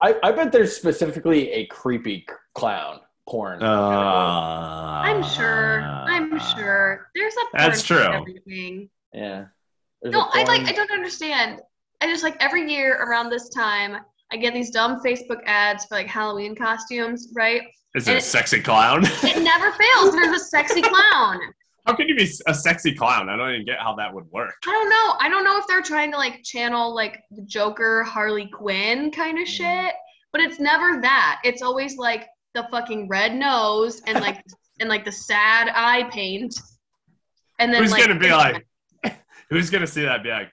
Speaker 1: I, I bet there's specifically a creepy clown porn.
Speaker 2: Uh,
Speaker 3: I'm sure. I'm sure. There's a porn
Speaker 2: That's true.
Speaker 3: Everything.
Speaker 1: yeah. There's
Speaker 3: No,
Speaker 1: a
Speaker 3: I like. I don't understand. I just like every year around this time, I get these dumb Facebook ads for like Halloween costumes, right?
Speaker 2: Is it a sexy clown?
Speaker 3: It never fails. There's a sexy clown.
Speaker 2: how can you be a sexy clown? I don't even get how that would work.
Speaker 3: I don't know. I don't know if they're trying to like channel like the Joker, Harley Quinn kind of mm. shit, but it's never that. It's always like the fucking red nose and like and like the sad eye paint. And then
Speaker 2: Who's
Speaker 3: like
Speaker 2: gonna be like? Who's gonna see that? And be like,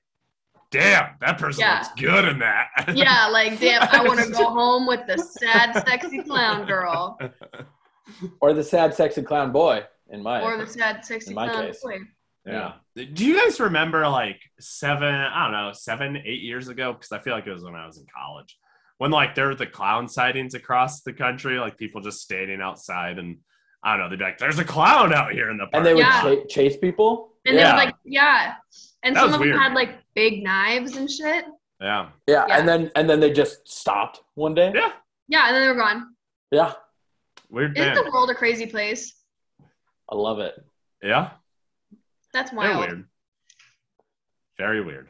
Speaker 2: damn, that person
Speaker 3: Yeah.
Speaker 2: looks good in that.
Speaker 3: Yeah, like damn, I want to go home with the sad, sexy clown girl,
Speaker 1: Or the sad, sexy clown boy. In my
Speaker 3: or the sad, sexy clown
Speaker 1: case.
Speaker 3: boy.
Speaker 2: Yeah. Do you guys remember like seven, I don't know, seven, eight years ago? Because I feel like it was when I was in college. When like there were the clown sightings across the country, like people just standing outside and I don't know, they'd be like, there's a clown out here in the park.
Speaker 1: and they would
Speaker 3: Yeah.
Speaker 1: cha- chase people.
Speaker 3: And
Speaker 2: Yeah.
Speaker 3: they would like, yeah, and
Speaker 2: That
Speaker 3: some
Speaker 2: was
Speaker 3: of them
Speaker 2: weird.
Speaker 3: had like big knives and shit.
Speaker 2: yeah.
Speaker 1: Yeah,
Speaker 3: Yeah.
Speaker 1: and then and then they just stopped one day.
Speaker 2: Yeah.
Speaker 3: Yeah, and then they were gone.
Speaker 1: Yeah,
Speaker 2: Weird
Speaker 3: Isn't
Speaker 2: band.
Speaker 3: the world a crazy place?
Speaker 1: I love it.
Speaker 2: Yeah.
Speaker 3: That's wild.
Speaker 2: Very
Speaker 3: wild.
Speaker 2: weird. Very weird.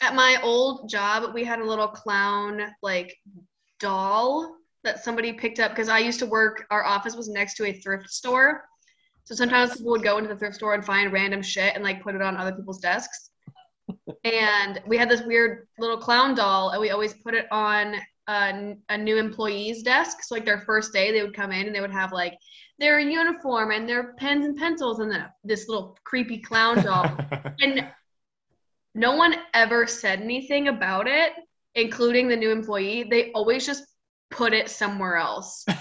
Speaker 3: At my old job, we had a little clown like doll that somebody picked up because I used to work. Our office was next to a thrift store, so sometimes people would go into the thrift store and find random shit and like put it on other people's desks. And we had this weird little clown doll, and we always put it on a, a new employee's desk. So like their first day, they would come in and they would have like their uniform and their pens and pencils and then this little creepy clown doll and no one ever said anything about it, including the new employee. They always just put it somewhere else.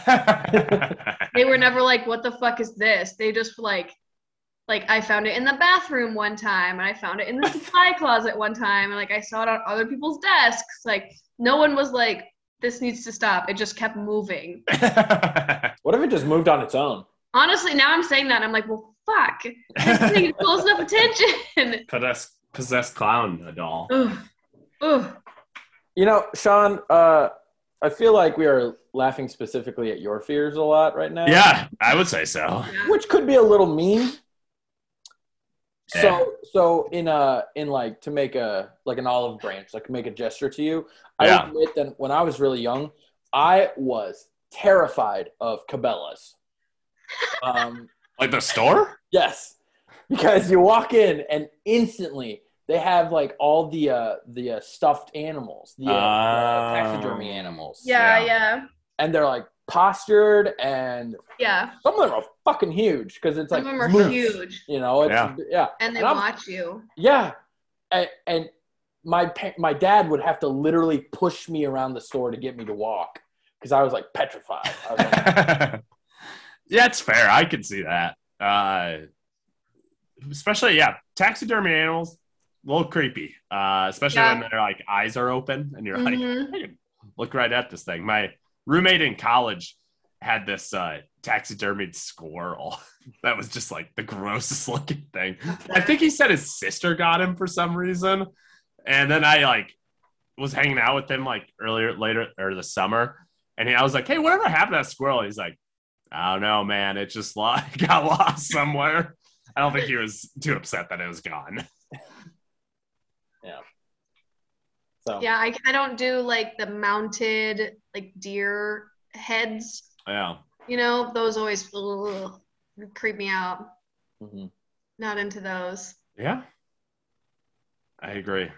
Speaker 3: They were never like, "What the fuck is this?" They just like, like I found it in the bathroom one time, and I found it in the supply closet one time, and like I saw it on other people's desks. Like no one was like, "This needs to stop." It just kept moving.
Speaker 1: What if it just moved on its own?
Speaker 3: Honestly, now I'm saying that I'm like, "Well, fuck." This thing pulls enough attention.
Speaker 2: possessed, possessed clown doll.
Speaker 3: Ugh. Ugh.
Speaker 1: You know, Sean, uh, I feel like we are laughing specifically at your fears a lot right now.
Speaker 2: Yeah, I would say so.
Speaker 3: Yeah.
Speaker 1: which could be a little mean.
Speaker 2: Yeah.
Speaker 1: So, so in a in like to make a like an olive branch, like make a gesture to you. I
Speaker 2: Yeah.
Speaker 1: admit that when I was really young, I was terrified of Cabela's. Um,
Speaker 2: Like the store?
Speaker 1: yes, because you walk in and instantly they have like all the uh, the uh, stuffed animals, the, uh, the
Speaker 2: Oh.
Speaker 1: taxidermy animals.
Speaker 3: Yeah,
Speaker 2: Yeah.
Speaker 3: yeah,
Speaker 1: and they're like postured, and
Speaker 3: yeah.
Speaker 1: some of them are fucking huge because it's
Speaker 3: Some
Speaker 1: like
Speaker 3: of them are huge,
Speaker 1: You know, it's,
Speaker 2: Yeah.
Speaker 1: yeah.
Speaker 3: and they
Speaker 1: And
Speaker 3: watch you.
Speaker 1: Yeah, and, and my my dad would have to literally push me around the store to get me to walk because I was like petrified. I was like,
Speaker 2: yeah, it's fair. I can see that. Uh, especially, yeah, taxidermy animals, a little creepy. Uh, especially
Speaker 3: Yeah.
Speaker 2: when their like eyes are open and you're like,
Speaker 3: Mhm.
Speaker 2: I can look right at this thing. My roommate in college had this uh, taxidermied squirrel that was just like the grossest looking thing. I think he said his sister got him for some reason, and then I like was hanging out with him like earlier, later or the summer, and he, I was like, "Hey, whatever happened to that squirrel?" He's like, "I don't know, man. It just lo- got lost somewhere." I don't think he was too upset that it was gone. Yeah.
Speaker 1: So
Speaker 3: Yeah, I, I don't do like the mounted like deer heads.
Speaker 2: Yeah,
Speaker 3: You know, those always ugh, creep me out.
Speaker 1: mhm.
Speaker 3: Not into those.
Speaker 2: yeah, I agree.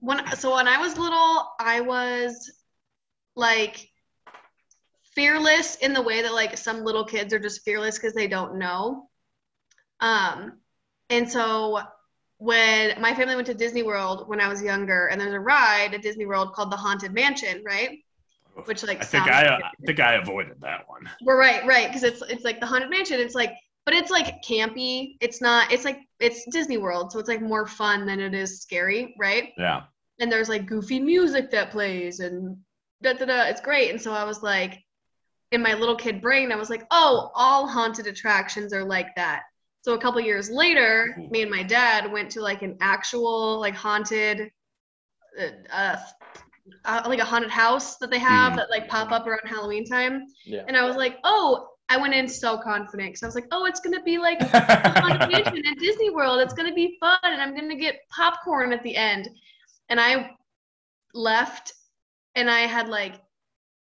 Speaker 3: When so when I was little, I was like fearless in the way that like some little kids are just fearless because they don't know. Um, and so when my family went to Disney World when I was younger, and there's a ride at Disney World called the Haunted Mansion, right? Which like
Speaker 2: I think I, uh, I think I avoided that one.
Speaker 3: We're right, right, because it's it's like the haunted mansion. It's like, but it's like campy. It's not. It's like it's Disney World, so it's like more fun than it is scary, right?
Speaker 2: Yeah,
Speaker 3: And there's like goofy music that plays and da da da. It's great. And so I was like, in my little kid brain, I was like, oh, all haunted attractions are like that. So a couple years later, me and my dad went to like an actual like haunted, uh, uh, like a haunted house that they have
Speaker 2: Mhm.
Speaker 3: that like pop up around Halloween time.
Speaker 1: yeah.
Speaker 3: And I was like, oh, I went in so confident because I was like, oh, it's gonna be like a haunted mansion at Disney World. It's gonna be fun, and I'm gonna get popcorn at the end. And I left, and I had like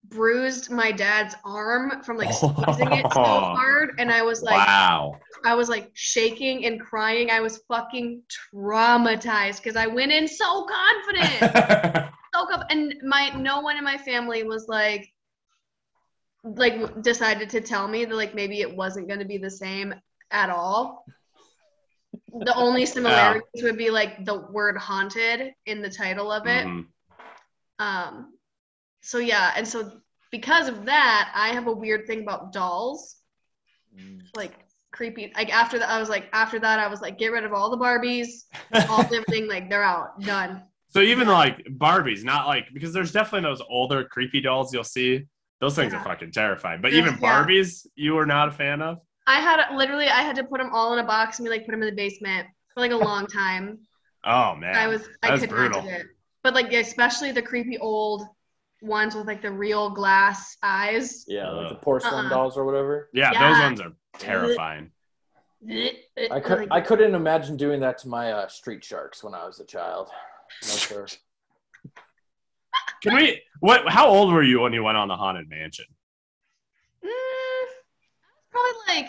Speaker 3: bruised my dad's arm from like squeezing it so hard, and I was like,
Speaker 2: wow.
Speaker 3: I was like shaking and crying. I was fucking traumatized because I went in so confident so and my no one in my family was like like decided to tell me that like maybe it wasn't going to be the same at all the only similarities would be like the word haunted in the title of it.
Speaker 2: Mhm.
Speaker 3: Um, so yeah, and so because of that, I have a weird thing about dolls, like creepy. Like after that, I was like, after that, I was like, get rid of all the Barbies, all everything. Like they're out, done.
Speaker 2: So even like Barbies, not like because there's definitely those older creepy dolls you'll see. Those things
Speaker 3: Yeah.
Speaker 2: are fucking terrifying. But
Speaker 3: Yeah.
Speaker 2: even Barbies, you were not a fan of.
Speaker 3: I had literally, I had to put them all in a box and we like, put them in the basement for like a long time.
Speaker 2: Oh man,
Speaker 3: I was, I
Speaker 2: that's
Speaker 3: could
Speaker 2: brutal.
Speaker 3: not do it. But like, especially the creepy old ones with like the real glass eyes.
Speaker 1: Yeah, like the porcelain
Speaker 3: Uh-uh.
Speaker 1: dolls or whatever.
Speaker 2: Yeah, those ones are terrifying.
Speaker 1: I could I couldn't imagine doing that to my uh, street sharks when I was a child. No sir.
Speaker 2: Can we? What? How old were you when you went on the haunted mansion?
Speaker 3: Mm, probably like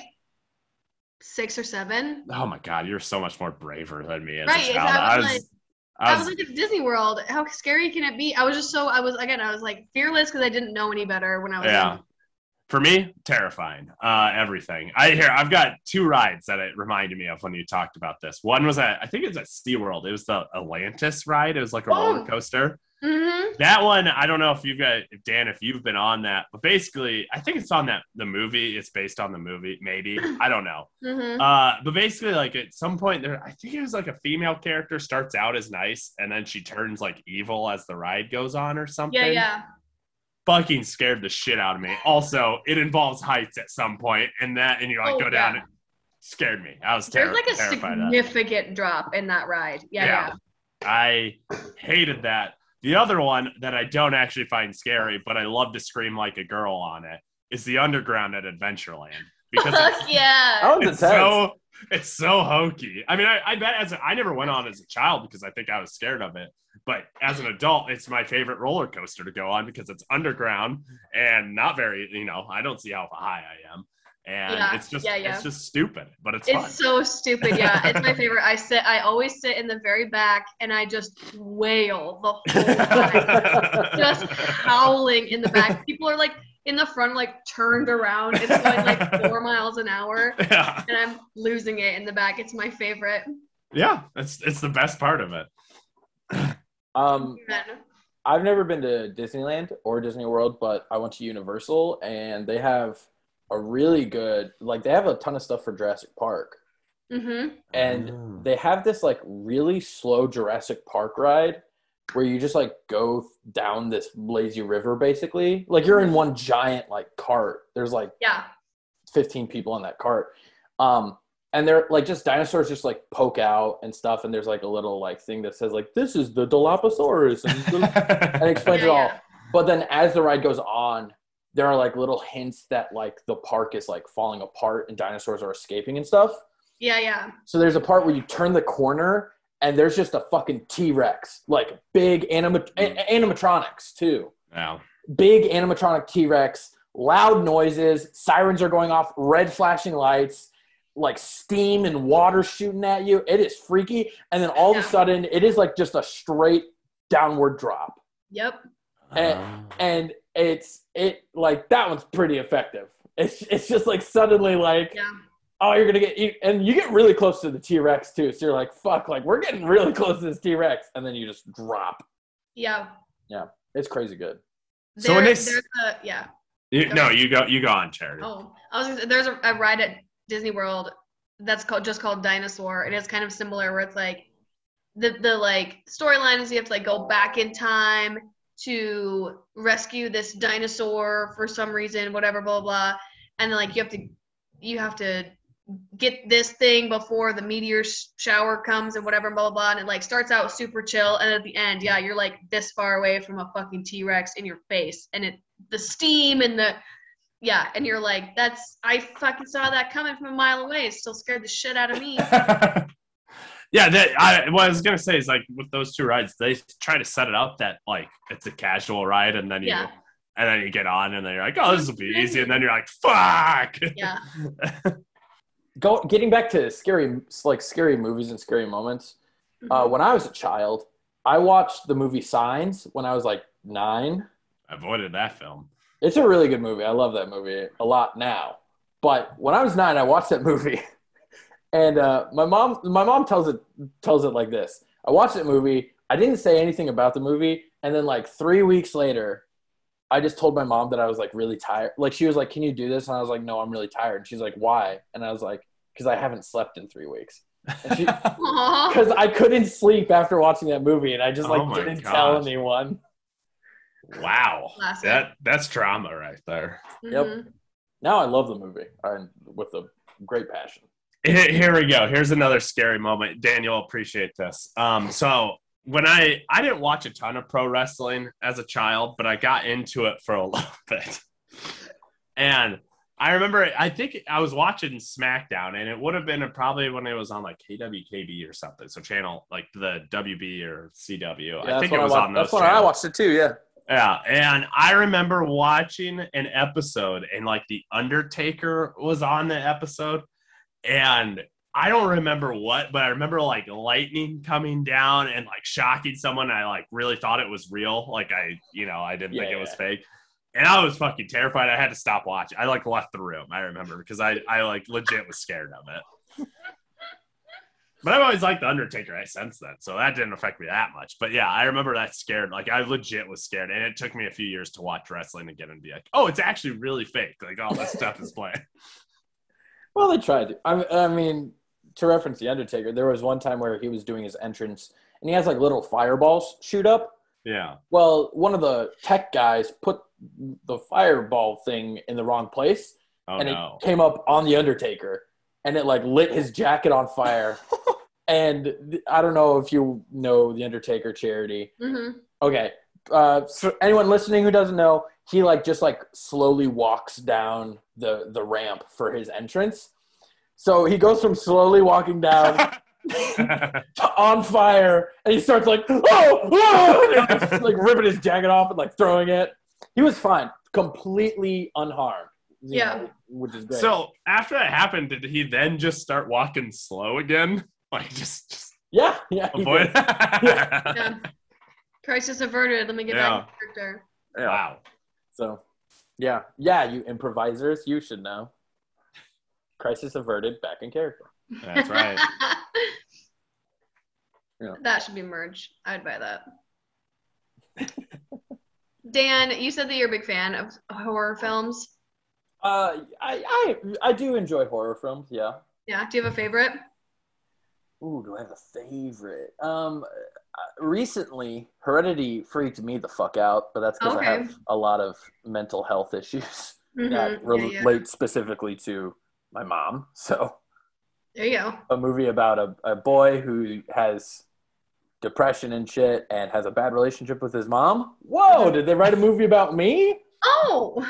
Speaker 3: six or seven.
Speaker 2: Oh my god, you're so much more braver than me as
Speaker 3: Right,
Speaker 2: a child.
Speaker 3: I
Speaker 2: I
Speaker 3: was
Speaker 2: was,
Speaker 3: like-
Speaker 2: I
Speaker 3: I
Speaker 2: was,
Speaker 3: was like at Disney World. How scary can it be? I was just so I was again I was like fearless because I didn't know any better when I was
Speaker 2: yeah.
Speaker 3: young.
Speaker 2: For me, terrifying. Uh, everything. I here. I've got two rides that it reminded me of when you talked about this. One was at I think it was at SeaWorld. It was the Atlantis ride. It was like a
Speaker 3: Oh.
Speaker 2: roller coaster.
Speaker 3: Mm-hmm.
Speaker 2: That one, I don't know if you've got Dan, if you've been on that, but basically, I think it's on that the movie. It's based on the movie, maybe. I don't know.
Speaker 3: Mm-hmm.
Speaker 2: Uh, but basically, like at some point there, I think it was like a female character starts out as nice, and then she turns like evil as the ride goes on, or something.
Speaker 3: Yeah, yeah.
Speaker 2: Fucking scared the shit out of me. Also, it involves heights at some point, and that, and you like
Speaker 3: Oh,
Speaker 2: go down.
Speaker 3: yeah.
Speaker 2: It scared me. I was terrified.
Speaker 3: There's
Speaker 2: terri-
Speaker 3: like a
Speaker 2: terrified that.
Speaker 3: significant drop in that ride. Yeah,
Speaker 2: Yeah.
Speaker 3: yeah.
Speaker 2: I hated that. The other one that I don't actually find scary, but I love to scream like a girl on it, is the underground at Adventureland because it's,
Speaker 3: yeah.
Speaker 1: That one's
Speaker 2: it's so it's so hokey. I mean, I, I bet as a, I never went on as a child because I think I was scared of it. But as an adult, it's my favorite roller coaster to go on because it's underground and not very, you know, I don't see how high I am, and
Speaker 3: Yeah,
Speaker 2: it's just
Speaker 3: yeah, yeah.
Speaker 2: it's just stupid, but it's, fun.
Speaker 3: It's so stupid. Yeah, it's my favorite. I sit. I always sit in the very back, and I just wail the whole time, just howling in the back. People are like in the front, like turned around. It's going like four miles an hour,
Speaker 2: yeah,
Speaker 3: and I'm losing it in the back. It's my favorite.
Speaker 2: yeah, it's it's the best part of it.
Speaker 1: Um, I've never been to Disneyland or Disney World, but I went to Universal and they have a really good like they have a ton of stuff for Jurassic Park.
Speaker 3: Mhm.
Speaker 1: And
Speaker 2: Mm.
Speaker 1: they have this like really slow Jurassic Park ride where you just like go down this lazy river basically. Like you're in one giant like cart. There's like
Speaker 3: Yeah.
Speaker 1: 15 people on that cart. Um, and they're like just dinosaurs just like poke out and stuff. And there's like a little like thing that says like this is the Dilophosaurus and, the- and it explains
Speaker 3: Yeah,
Speaker 1: it all.
Speaker 3: yeah.
Speaker 1: But then as the ride goes on, there are like little hints that like the park is like falling apart and dinosaurs are escaping and stuff.
Speaker 3: Yeah, yeah.
Speaker 1: So there's a part where you turn the corner and there's just a fucking T Rex, like big anima- a- animatronics too.
Speaker 2: yeah.
Speaker 1: Big animatronic T Rex, loud noises, sirens are going off, red flashing lights, like steam and water shooting at you. It is freaky. And then all of a sudden, it is like just a straight downward drop.
Speaker 3: Yep.
Speaker 1: And, uh-huh. and it's it like that one's pretty effective. It's it's just like suddenly like
Speaker 3: Yeah.
Speaker 1: Oh, you're gonna get, you, and you get really close to the T Rex too. So you're like, fuck, like we're getting really close to this T Rex, and then you just drop.
Speaker 3: Yeah.
Speaker 1: Yeah, it's crazy good.
Speaker 2: So when they s-
Speaker 3: there's a yeah.
Speaker 2: You, no, you go you go on, Charity.
Speaker 3: Oh, I was gonna say, there's a, a ride at Disney World that's called just called Dinosaur. And It is kind of similar where it's like the the like storyline is you have to like go back in time to rescue this dinosaur for some reason, whatever, blah blah, blah. and then like you have to you have to get this thing before the meteor sh- shower comes and whatever, blah blah blah, and it like starts out super chill, and at the end, yeah, you're like this far away from a fucking T Rex in your face, and it the steam and the yeah, and you're like, that's I fucking saw that coming from a mile away. It still scared the shit out of me.
Speaker 2: yeah, that I what I was gonna say is like with those two rides, they try to set it up that like it's a casual ride, and then you
Speaker 3: Yeah.
Speaker 2: and then you get on, and then you're like, oh, this will be easy, and then you're like, fuck.
Speaker 3: Yeah.
Speaker 1: Go getting back to scary, like scary movies and scary moments. Uh, when I was a child, I watched the movie Signs when I was like nine.
Speaker 2: I avoided that film.
Speaker 1: It's a really good movie. I love that movie a lot now. But when I was nine, I watched that movie, And uh, my mom, my mom tells it tells it like this: I watched that movie. I didn't say anything about the movie, and then like three weeks later, I just told my mom that I was like really tired. Like she was like, "Can you do this?" And I was like, "No, I'm really tired." And she's like, "Why?" And I was like, "Because I haven't slept in three weeks." Because I couldn't sleep after watching that movie, and I just like
Speaker 2: Oh
Speaker 1: didn't tell anyone.
Speaker 2: Wow. That that's trauma right there.
Speaker 1: Yep.
Speaker 3: Mhm.
Speaker 1: Now I love the movie and with a great passion.
Speaker 2: Here here we go. Here's another scary moment. Daniel, appreciate this. Um, so when I I didn't watch a ton of pro wrestling as a child, but I got into it for a little bit. And I remember I think I was watching SmackDown and it would have been probably when it was on like KWKB or something. So channel like the WB or CW.
Speaker 1: Yeah,
Speaker 2: I think it was
Speaker 1: wa-
Speaker 2: on those
Speaker 1: That's when I watched it too. Yeah.
Speaker 2: Yeah, and I remember watching an episode, and like the Undertaker was on the episode, and I don't remember what, but I remember like lightning coming down and like shocking someone. I like really thought it was real, like I, you know, I didn't think it was fake, and I was fucking terrified. I had to stop watching. I like left the room. I remember because I, I like legit was scared of it. But I've always liked the Undertaker. I sense that, so that didn't affect me that much. But yeah, I remember that scared. Like I legit was scared, and it took me a few years to watch wrestling again and be like, "Oh, it's actually really fake. Like all this stuff is playing."
Speaker 1: Well, they tried. to. I, I mean, to reference the Undertaker, there was one time where he was doing his entrance, and he has like little fireballs shoot up.
Speaker 2: Yeah.
Speaker 1: Well, one of the tech guys put the fireball thing in the wrong place,
Speaker 2: Oh
Speaker 1: and
Speaker 2: no.
Speaker 1: it came up on the Undertaker, and it like lit his jacket on fire. and I don't know if you know the Undertaker charity.
Speaker 3: Mhm.
Speaker 1: Okay. Uh, so anyone listening who doesn't know, he like just like slowly walks down the the ramp for his entrance. So he goes from slowly walking down to on fire, and he starts like, oh, oh! just, like ripping his jacket off and like throwing it. He was fine, completely unharmed.
Speaker 3: Yeah.
Speaker 1: know, which is great.
Speaker 2: so after that happened, did he then just start walking slow again? Like just, just
Speaker 1: yeah, yeah,
Speaker 2: avoid.
Speaker 1: did.
Speaker 3: Yeah. Crisis averted. Let me get
Speaker 2: Yeah.
Speaker 3: back to character.
Speaker 1: Yeah.
Speaker 2: Wow.
Speaker 1: So, yeah, yeah, you improvisers, you should know. Crisis averted, back in character.
Speaker 2: That's right.
Speaker 1: Yeah.
Speaker 3: That should be merged. I'd buy that. Dan, you said that you're a big fan of horror films.
Speaker 1: Uh, I, I, I do enjoy horror films. Yeah.
Speaker 3: Yeah. Do you have a favorite?
Speaker 1: Ooh, do I have a favorite? Um, uh, recently, Heredity freaked me the fuck out, but that's because
Speaker 3: Okay.
Speaker 1: I have a lot of mental health issues
Speaker 3: Mhm.
Speaker 1: that
Speaker 3: Yeah,
Speaker 1: relate
Speaker 3: yeah.
Speaker 1: specifically to my mom. So,
Speaker 3: There you go.
Speaker 1: a movie about a, a boy who has depression and shit and has a bad relationship with his mom. Whoa, did they write a movie about me?
Speaker 3: Oh.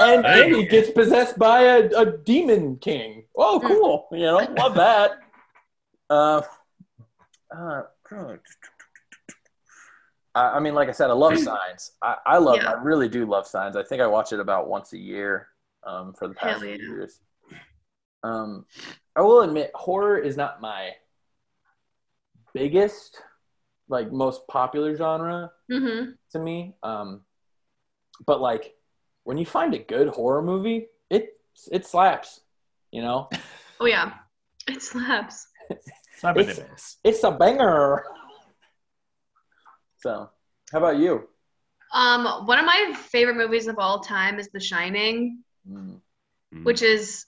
Speaker 1: And,
Speaker 2: Hey.
Speaker 1: he gets possessed by a, a demon king. Oh,
Speaker 3: Hmm.
Speaker 1: cool. You know, love that. Uh, uh, I I mean, like I said, I love signs. I, I love,
Speaker 3: Yeah.
Speaker 1: I really do love signs. I think I watch it about once a year um, for the past
Speaker 3: yeah.
Speaker 1: few years. Um, I will admit, horror is not my biggest, like most popular genre
Speaker 3: Mm-hmm.
Speaker 1: to me. Um, but like when you find a good horror movie, it it slaps. You know,
Speaker 3: Oh yeah. It slaps.
Speaker 1: It's-
Speaker 2: it is.
Speaker 1: it's a banger. So, how about you?
Speaker 3: Um, one of my favorite movies of all time is The Shining,
Speaker 1: Mm,
Speaker 3: which is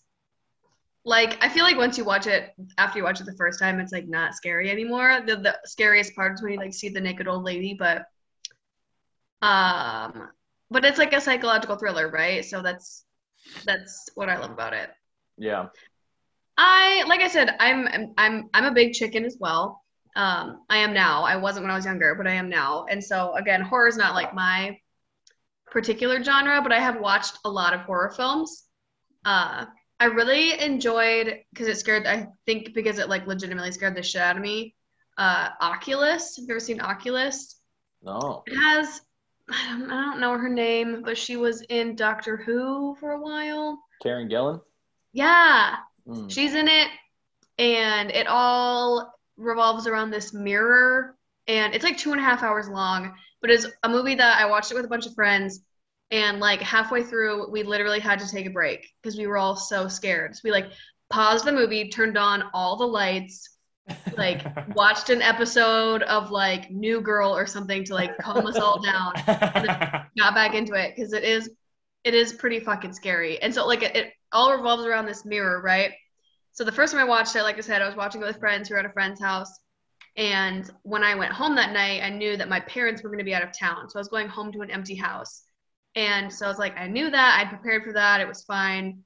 Speaker 3: like I feel like once you watch it, after you watch it the first time, it's like not scary anymore. The the scariest part is when you like see the naked old lady, but um, but it's like a psychological thriller, right? So that's that's what I love about it.
Speaker 1: yeah,
Speaker 3: I like I said, I'm I'm I'm a big chicken as well. Um, I am now. I wasn't when I was younger, but I am now. And so again, horror is not like my particular genre, but I have watched a lot of horror films. Uh, I really enjoyed because it scared. I think because it like legitimately scared the shit out of me. Uh, Oculus. Have you ever seen Oculus?
Speaker 1: no,
Speaker 3: It has. I don't, I don't know her name, but she was in Doctor Who for a while.
Speaker 1: Karen Gillan.
Speaker 3: Yeah,
Speaker 1: Mm,
Speaker 3: She's in it, and it all revolves around this mirror. And it's like two and a half hours long, but it's a movie that I watched it with a bunch of friends. And like halfway through, we literally had to take a break because we were all so scared. So we like paused the movie, turned on all the lights, like watched an episode of like New Girl or something to like calm us all down. Got back into it because it is it is pretty fucking scary. And so like it, it all revolves around this mirror, right? So the first time I watched it, like I said, I was watching it with friends who were at a friend's house. And when I went home that night, I knew that my parents were going to be out of town. So I was going home to an empty house. And so I was like, I knew that. I prepared for that. It was fine.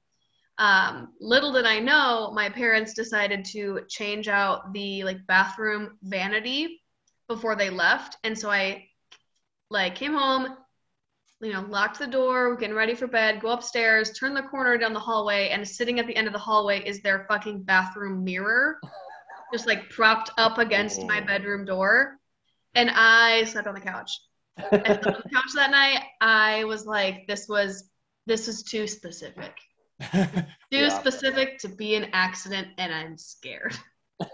Speaker 3: Um, little did I know, my parents decided to change out the like bathroom vanity before they left. And so I like came home, you know, locked the door, getting ready for bed, go upstairs, turn the corner down the hallway, and sitting at the end of the hallway is their fucking bathroom mirror, just like propped up against my
Speaker 2: Oh.
Speaker 3: bedroom door. And I slept on the couch. On the couch that night. I was like, this was this is too specific. Too
Speaker 1: Yeah.
Speaker 3: specific to be an accident, and I'm scared.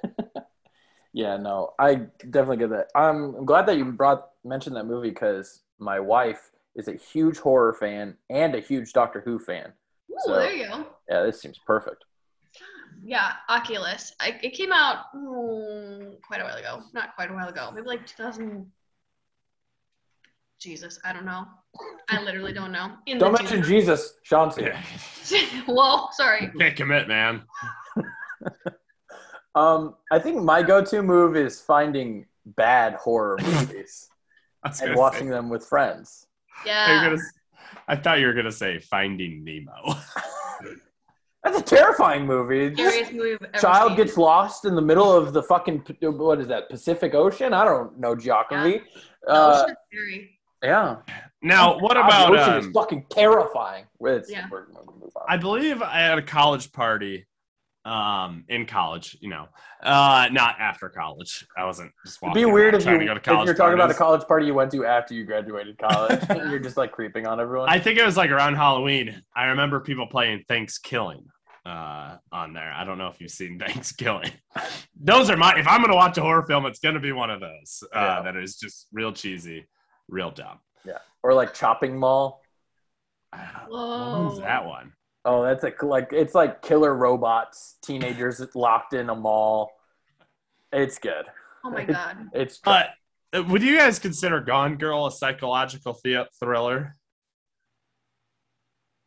Speaker 1: Yeah, no, I definitely get that. I'm, I'm glad that you brought mentioned that movie because my wife is a huge horror fan and a huge Doctor Who fan.
Speaker 3: Ooh,
Speaker 1: So-
Speaker 3: there you go.
Speaker 1: Yeah, this seems perfect.
Speaker 3: Yeah, Oculus. I, it came out mm, quite a while ago. Not quite a while ago. Maybe like 2000. Jesus, I don't know. I literally don't know. In
Speaker 1: Don't mention Jesus, Sean's here.
Speaker 2: Yeah.
Speaker 3: Whoa, sorry.
Speaker 2: Can't commit, man.
Speaker 1: Um, I think my go-to move is finding bad horror movies and watching
Speaker 2: say-
Speaker 1: them with friends.
Speaker 2: Are
Speaker 3: Yeah.
Speaker 2: gonna s- I thought you were gonna say Finding Nemo.
Speaker 1: That's a terrifying movie. This
Speaker 3: Scariest movie I've ever
Speaker 1: child
Speaker 3: seen.
Speaker 1: gets lost in the middle of the fucking what is that Pacific Ocean? I don't know geography.
Speaker 3: The
Speaker 1: Uh,
Speaker 3: scary.
Speaker 1: Yeah.
Speaker 2: now, what about?
Speaker 1: the ocean
Speaker 2: Um,
Speaker 1: is fucking terrifying. It's,
Speaker 3: Yeah.
Speaker 1: we're gonna.
Speaker 2: I believe I had a college party, um, in college. You know, uh, not after college. I wasn't just
Speaker 1: It'd be weird if you
Speaker 2: to go to
Speaker 1: if
Speaker 2: college
Speaker 1: you're talking about a college party you went to after you graduated college and you're just like creeping on everyone.
Speaker 2: I think it was like around Halloween. I remember people playing Thanksgiving uh, on there. I don't know if you've seen Thanksgiving. those are my. If I'm gonna watch a horror film, it's gonna be one of those uh,
Speaker 1: Yeah.
Speaker 2: that is just real cheesy, real dumb.
Speaker 1: Yeah, or like Chopping Mall.
Speaker 2: Uh, what that one?
Speaker 1: Oh, that's a like it's like killer robots, teenagers locked in a mall. It's good.
Speaker 3: Oh my god.
Speaker 1: It's
Speaker 2: But uh, would you guys consider Gone Girl a psychological the- thriller?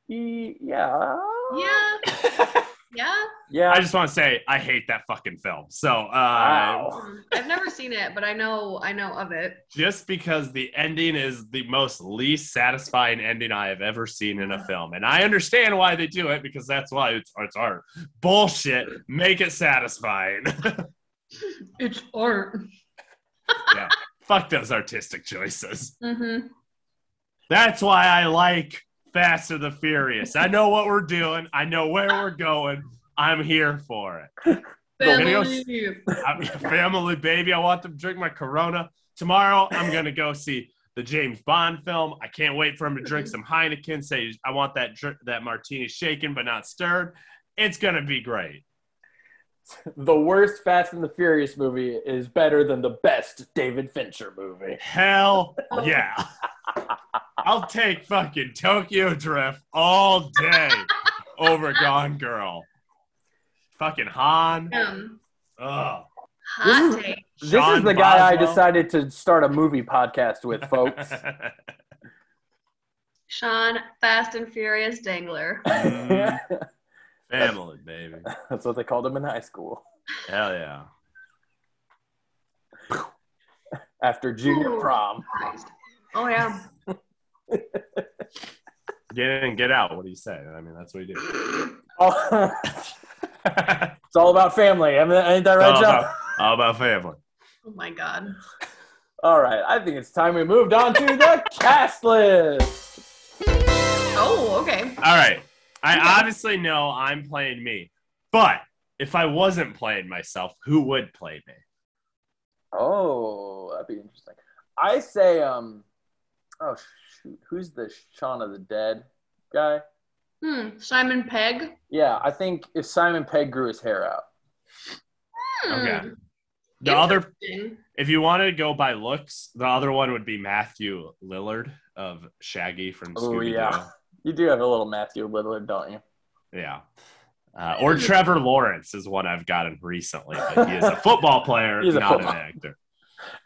Speaker 1: yeah.
Speaker 3: Yeah. Yeah.
Speaker 1: Yeah.
Speaker 2: I just want to say I hate that fucking film. So uh,
Speaker 1: Wow.
Speaker 3: I've never seen it, but I know I know of it.
Speaker 2: just because the ending is the most least satisfying ending I have ever seen in a film, and I understand why they do it because that's why it's it's art. Bullshit. Make it satisfying.
Speaker 3: It's art.
Speaker 2: yeah. Fuck those artistic choices.
Speaker 3: Mm-hmm.
Speaker 2: That's why I like Fast and the Furious. I know what we're doing. I know where we're going. I'm here for it.
Speaker 3: Family.
Speaker 2: I'm- family, baby. I want them to drink my Corona. Tomorrow, I'm gonna go see the James Bond film. I can't wait for him to drink some Heineken. Say, I want that that martini shaken but not stirred. It's gonna be great.
Speaker 1: The worst Fast and the Furious movie is better than the best David Fincher movie.
Speaker 2: Hell yeah! I'll take fucking Tokyo Drift all day over Gone Girl. Fucking Han.
Speaker 3: Um,
Speaker 2: Ugh.
Speaker 3: hot
Speaker 1: This is-
Speaker 3: take.
Speaker 1: This
Speaker 2: Sean
Speaker 1: is the guy I decided to start a movie podcast with, folks.
Speaker 3: Sean Fast and Furious Dangler.
Speaker 2: Family, baby.
Speaker 1: That's what they called him in high school
Speaker 2: Hell yeah.
Speaker 1: after junior
Speaker 3: Ooh.
Speaker 1: prom.
Speaker 3: Christ. Oh yeah.
Speaker 2: Get in, get out. What do you say? I mean, that's what you do.
Speaker 1: Oh, it's all about family. I mean, ain't that right,
Speaker 2: all,
Speaker 1: John?
Speaker 2: about, all about family.
Speaker 3: Oh my god.
Speaker 1: All right, I think it's time we moved on to the cast list.
Speaker 3: Oh, okay.
Speaker 2: All right. I
Speaker 3: Okay.
Speaker 2: obviously know I'm playing me, but if I wasn't playing myself, who would play me?
Speaker 1: Oh, that'd be interesting. I say, um, oh shoot, who's the Shaun of the Dead guy?
Speaker 3: Hmm. Simon Pegg.
Speaker 1: Yeah, I think if Simon Pegg grew his hair out.
Speaker 3: Hmm.
Speaker 2: Okay. The other, if you wanted to go by looks, the other one would be Matthew Lillard of Shaggy from
Speaker 1: Oh
Speaker 2: Scooby Doo.
Speaker 1: yeah, you do have a little Matthew Lillard, don't you?
Speaker 2: Yeah. Uh, or Trevor Lawrence is one I've gotten recently, but he is a football player,
Speaker 1: He's
Speaker 2: not
Speaker 1: football-
Speaker 2: an actor.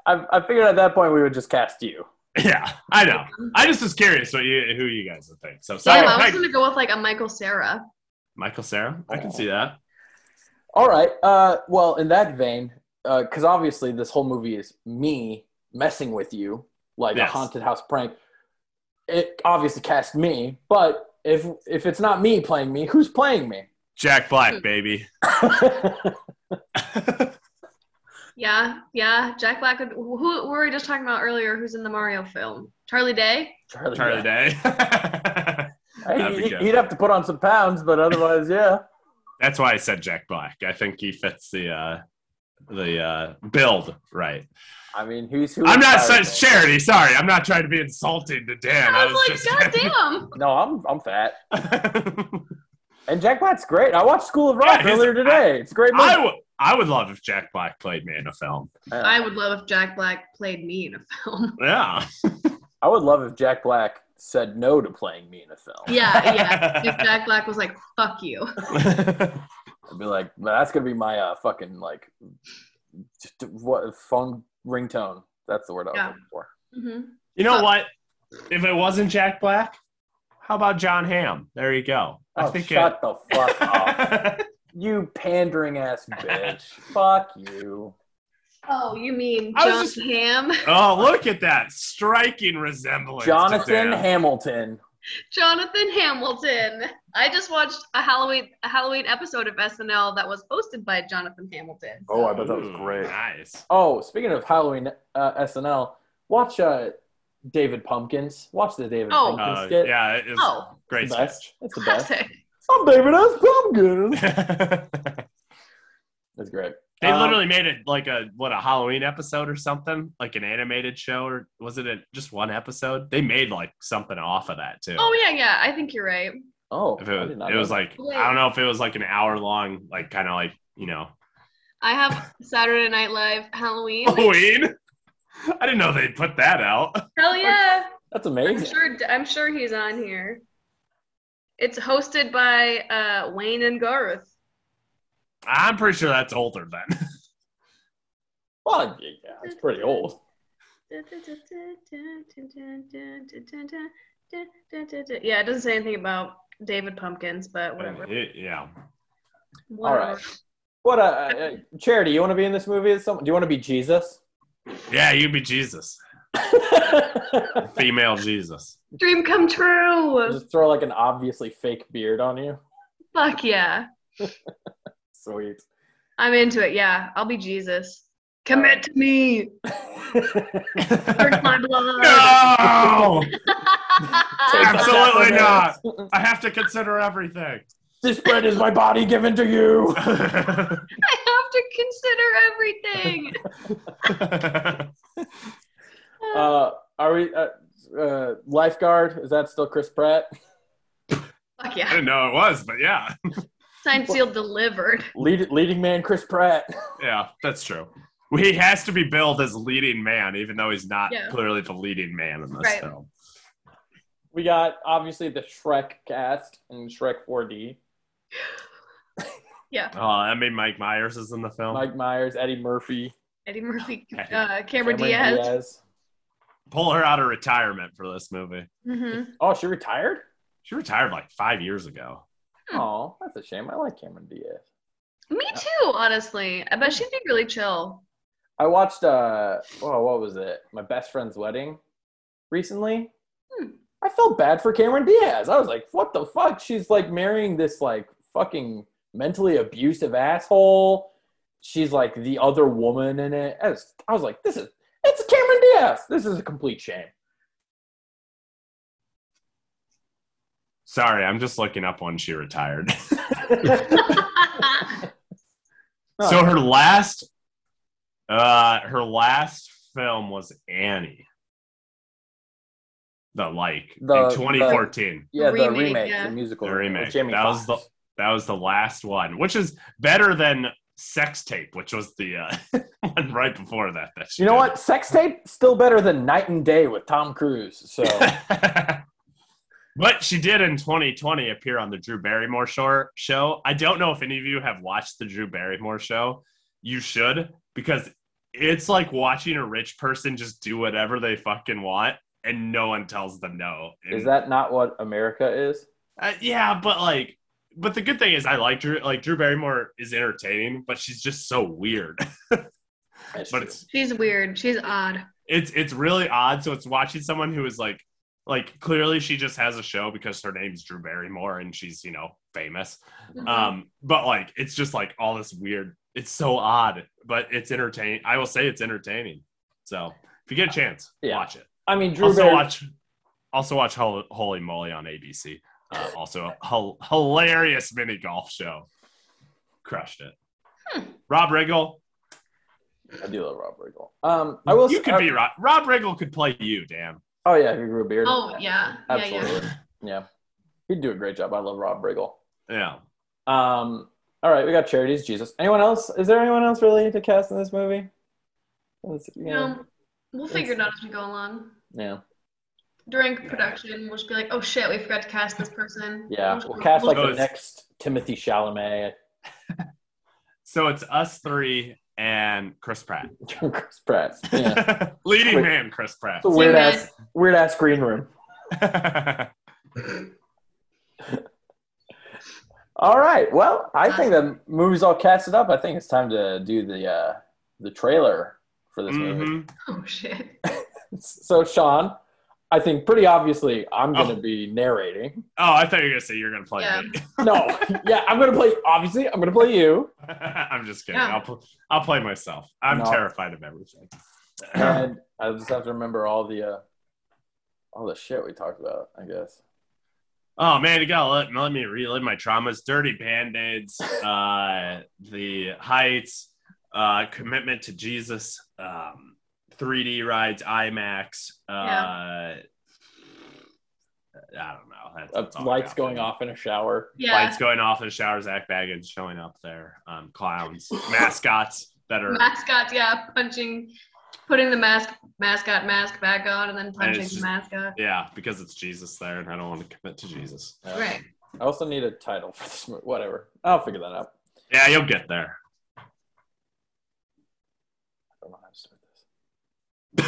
Speaker 1: I, I figured at that point we would just cast you.
Speaker 2: Yeah, I know. I just was curious what you, who you guys would think. So, sorry,
Speaker 3: Damn, I was gonna go with like a Michael Cera.
Speaker 2: Michael Cera. I can see that.
Speaker 1: All right. Uh, well, in that vein, because obviously this whole movie is me messing with you like
Speaker 2: Yes.
Speaker 1: a haunted house prank. It obviously cast me, but if if it's not me playing me, who's playing me?
Speaker 2: Jack Black, baby.
Speaker 3: Yeah, yeah. Jack Black. Would, who, who were we just talking about earlier? Who's in the Mario film? Charlie Day.
Speaker 1: Charlie,
Speaker 2: Charlie
Speaker 1: Day.
Speaker 2: Day. That'd
Speaker 1: he'd have to put on some pounds, but otherwise, yeah.
Speaker 2: That's why I said Jack Black. I think he fits the uh, the uh, build right.
Speaker 1: I mean, who's who?
Speaker 2: I'm not such charity. Sorry, I'm not trying to be insulting to Dan.
Speaker 3: I was, like,
Speaker 2: just
Speaker 3: God damn.
Speaker 1: No, I'm I'm fat. And Jack Black's great. I watched School of Rock
Speaker 2: Yeah,
Speaker 1: earlier today. It's a great movie.
Speaker 2: I would I would love if Jack Black played me in a film.
Speaker 3: I would love if Jack Black played me in a film.
Speaker 2: Yeah.
Speaker 1: I would love if Jack Black said no to playing me in a film.
Speaker 3: Yeah, yeah. If Jack Black was like, "Fuck you,"
Speaker 1: I'd be like, "Man, that's gonna be my uh, fucking like, just, what phone ringtone? That's the word I was
Speaker 3: Yeah.
Speaker 1: looking for.
Speaker 3: hmm
Speaker 2: you know what? If it wasn't Jack Black, how about Jon Hamm? There you go. I
Speaker 1: Oh,
Speaker 2: think
Speaker 1: shut the fuck up, you pandering ass bitch. fuck you.
Speaker 3: Oh, you mean John
Speaker 2: just-
Speaker 3: Ham?
Speaker 2: Oh, look at that striking resemblance.
Speaker 1: Jonathan
Speaker 2: Dan.
Speaker 1: Hamilton.
Speaker 3: Jonathan Hamilton. I just watched a Halloween a Halloween episode of SNL that was hosted by Jonathan Hamilton.
Speaker 1: Oh, I bet that was
Speaker 2: Ooh,
Speaker 1: great.
Speaker 2: Nice.
Speaker 1: Oh, speaking of Halloween uh, SNL, watch uh, David Pumpkins. Watch the David
Speaker 3: Oh.
Speaker 1: Pumpkins
Speaker 2: Uh,
Speaker 1: skit.
Speaker 2: yeah, it's
Speaker 3: Oh.
Speaker 2: great
Speaker 1: It's the best.
Speaker 2: sketch.
Speaker 1: It's the best. I'm David S. Pumpkins. That's great.
Speaker 2: They
Speaker 1: Um,
Speaker 2: literally made it like a what a Halloween episode or something, like an animated show, or was it a, just one episode? They made like something off of that too.
Speaker 3: Oh yeah, yeah. I think you're right.
Speaker 1: Oh,
Speaker 2: If it,
Speaker 1: did
Speaker 2: it was
Speaker 1: that.
Speaker 2: like I don't know if it was like an hour long, like kind of like you know
Speaker 3: I have Saturday Night Live Halloween.
Speaker 2: Halloween. I didn't know they'd put that out.
Speaker 3: Hell yeah!
Speaker 1: That's
Speaker 3: I'm
Speaker 1: amazing.
Speaker 3: sure. I'm sure he's on here. It's hosted by uh, Wayne and Garth.
Speaker 2: I'm pretty sure that's older then.
Speaker 1: Well, yeah, it's pretty old.
Speaker 3: Yeah, it doesn't say anything about David Pumpkins, but whatever.
Speaker 2: It- yeah.
Speaker 1: All
Speaker 3: Whatever.
Speaker 1: right. What uh, uh, charity? You want to be in this movie? As some, do you want to be Jesus?
Speaker 2: Yeah, you'd be Jesus. Female Jesus.
Speaker 3: Dream come true.
Speaker 1: Just throw like an obviously fake beard on you.
Speaker 3: Fuck yeah.
Speaker 1: Sweet.
Speaker 3: I'm into it. Yeah, I'll be Jesus. Commit to me. Drink my blood.
Speaker 2: No! Absolutely not. I have to consider everything.
Speaker 1: This bread is my body given to you.
Speaker 3: I have to consider everything.
Speaker 1: Uh, are we uh, uh, lifeguard? Is that still Chris Pratt?
Speaker 3: Fuck yeah.
Speaker 2: I
Speaker 3: yeah.
Speaker 2: didn't know it was, but yeah.
Speaker 3: Signed, sealed, delivered.
Speaker 1: Lead, leading man Chris Pratt.
Speaker 2: Yeah, that's true. He has to be billed as leading man, even though he's not
Speaker 3: Yeah.
Speaker 2: clearly the leading man in this
Speaker 3: Right.
Speaker 2: film.
Speaker 1: We got obviously the Shrek cast and Shrek 4D.
Speaker 3: Yeah.
Speaker 2: Oh, I mean, Mike Myers is in the film.
Speaker 1: Mike Myers, Eddie Murphy,
Speaker 3: Eddie Murphy, uh, Cameron, Diaz.
Speaker 2: Pull her out of retirement for this movie.
Speaker 3: hmm
Speaker 1: Oh, she retired?
Speaker 2: She retired like five years ago.
Speaker 1: Oh, that's a shame. I like Cameron Diaz.
Speaker 3: Me too, honestly. I bet she'd be really chill.
Speaker 1: I watched uh oh what was it? My best friend's wedding recently.
Speaker 3: Hmm.
Speaker 1: I felt bad for Cameron Diaz. I was like, what the fuck? She's like marrying this like fucking mentally abusive asshole. She's like the other woman in it. I was, I was like, this is it's Cameron Diaz. This is a complete shame.
Speaker 2: Sorry, I'm just looking up when she retired. So her last, uh, her last film was Annie. The like
Speaker 1: The-
Speaker 2: in 2014.
Speaker 1: yeah, the
Speaker 3: Remake,
Speaker 1: remake,
Speaker 3: yeah.
Speaker 1: the musical
Speaker 2: The remake.
Speaker 1: with Jamie
Speaker 2: That was
Speaker 1: Foxx.
Speaker 2: That was the last one, which is better than Sex Tape, which was the uh, one right before that. that she
Speaker 1: You know
Speaker 2: did.
Speaker 1: what? Sex tape still better than Knight and Day with Tom Cruise. So
Speaker 2: But she did in 2020 appear on the Drew Barrymore show. Show. I don't know if any of you have watched the Drew Barrymore show. You should because it's like watching a rich person just do whatever they fucking want and no one tells them no. And-
Speaker 1: Is that not what America is?
Speaker 2: Uh, yeah, but like, but the good thing is I like Drew. Like Drew Barrymore is entertaining, but she's just so weird. But
Speaker 1: true.
Speaker 2: it's
Speaker 3: She's weird. She's odd.
Speaker 2: it's it's really odd. So it's watching someone who is like like clearly she just has a show because her name's Drew Barrymore and she's you know famous.
Speaker 3: Mhm.
Speaker 2: Um, but like it's just like all this weird. It's so odd, but it's entertaining. I will say it's entertaining. So if you get a chance,
Speaker 1: Yeah.
Speaker 2: watch it.
Speaker 1: I mean, Drew
Speaker 2: also
Speaker 1: Barry-
Speaker 2: watch also watch Hol- Holey Moley on ABC. Uh, also a hil- hilarious mini golf show. Crushed it.
Speaker 3: Hmm.
Speaker 2: Rob Riggle,
Speaker 1: I do love Rob Riggle. Um, I will.
Speaker 2: you could
Speaker 1: I-
Speaker 2: be Rob. Rob Riggle could play you, Dan.
Speaker 1: Oh yeah, he grew a beard.
Speaker 3: Oh yeah. Yeah, yeah.
Speaker 1: absolutely. Yeah, he'd do a great job. I love Rob Riggle.
Speaker 2: Yeah.
Speaker 1: Um, all right, we got charities. Jesus. Anyone else? Is there anyone else really to cast in this movie? Let's-
Speaker 3: You
Speaker 1: yeah.
Speaker 3: know, we'll figure it out as we go along.
Speaker 1: yeah.
Speaker 3: During production, we'll just be like, oh shit, we forgot to cast this person.
Speaker 1: Yeah,
Speaker 3: just-
Speaker 1: we'll cast like
Speaker 2: we'll-
Speaker 1: the next Timothée Chalamet,
Speaker 2: So it's us three and Chris Pratt.
Speaker 1: Chris Pratt. Yeah,
Speaker 2: Leading
Speaker 1: Wait.
Speaker 2: man, Chris Pratt.
Speaker 1: it's a weird ass, weird ass green room. All right. Well, I think the movie's all casted up. I think it's time to do the uh, the trailer for this movie.
Speaker 2: Mhm.
Speaker 3: Oh shit.
Speaker 1: So, Sean, I think pretty obviously I'm going to
Speaker 2: Oh.
Speaker 1: be narrating.
Speaker 2: Oh, I thought you were gonna say you're gonna play
Speaker 3: Yeah.
Speaker 2: me.
Speaker 1: No, yeah, I'm going to play. Obviously, I'm going to play you.
Speaker 2: I'm just kidding.
Speaker 3: Yeah.
Speaker 2: I'll pl- I'll play myself. I'm
Speaker 1: No.
Speaker 2: terrified of everything.
Speaker 1: and I just have to remember all the uh, all the shit we talked about. I guess.
Speaker 2: Oh man, you gotta let, let me relive my traumas. Dirty band-aids, uh, the heights, uh, commitment to Jesus, um, 3D rides, IMAX. Uh, I don't know. That's, that's all
Speaker 1: lights going off in a shower.
Speaker 3: Yeah.
Speaker 2: Lights going off in the shower. Zak Bagans showing up there. Um, clowns, mascots that are.
Speaker 3: Mascots, yeah, punching, putting the mask mascot mask back on, and then punching
Speaker 2: it's
Speaker 3: the
Speaker 2: just-
Speaker 3: mascot.
Speaker 2: Yeah, because it's Jesus there, and I don't want to commit to Jesus.
Speaker 1: Uh,
Speaker 3: Right.
Speaker 1: I also need a title for this movie. Whatever. I'll figure that out.
Speaker 2: Yeah, you'll get there.
Speaker 1: I don't know how to start this.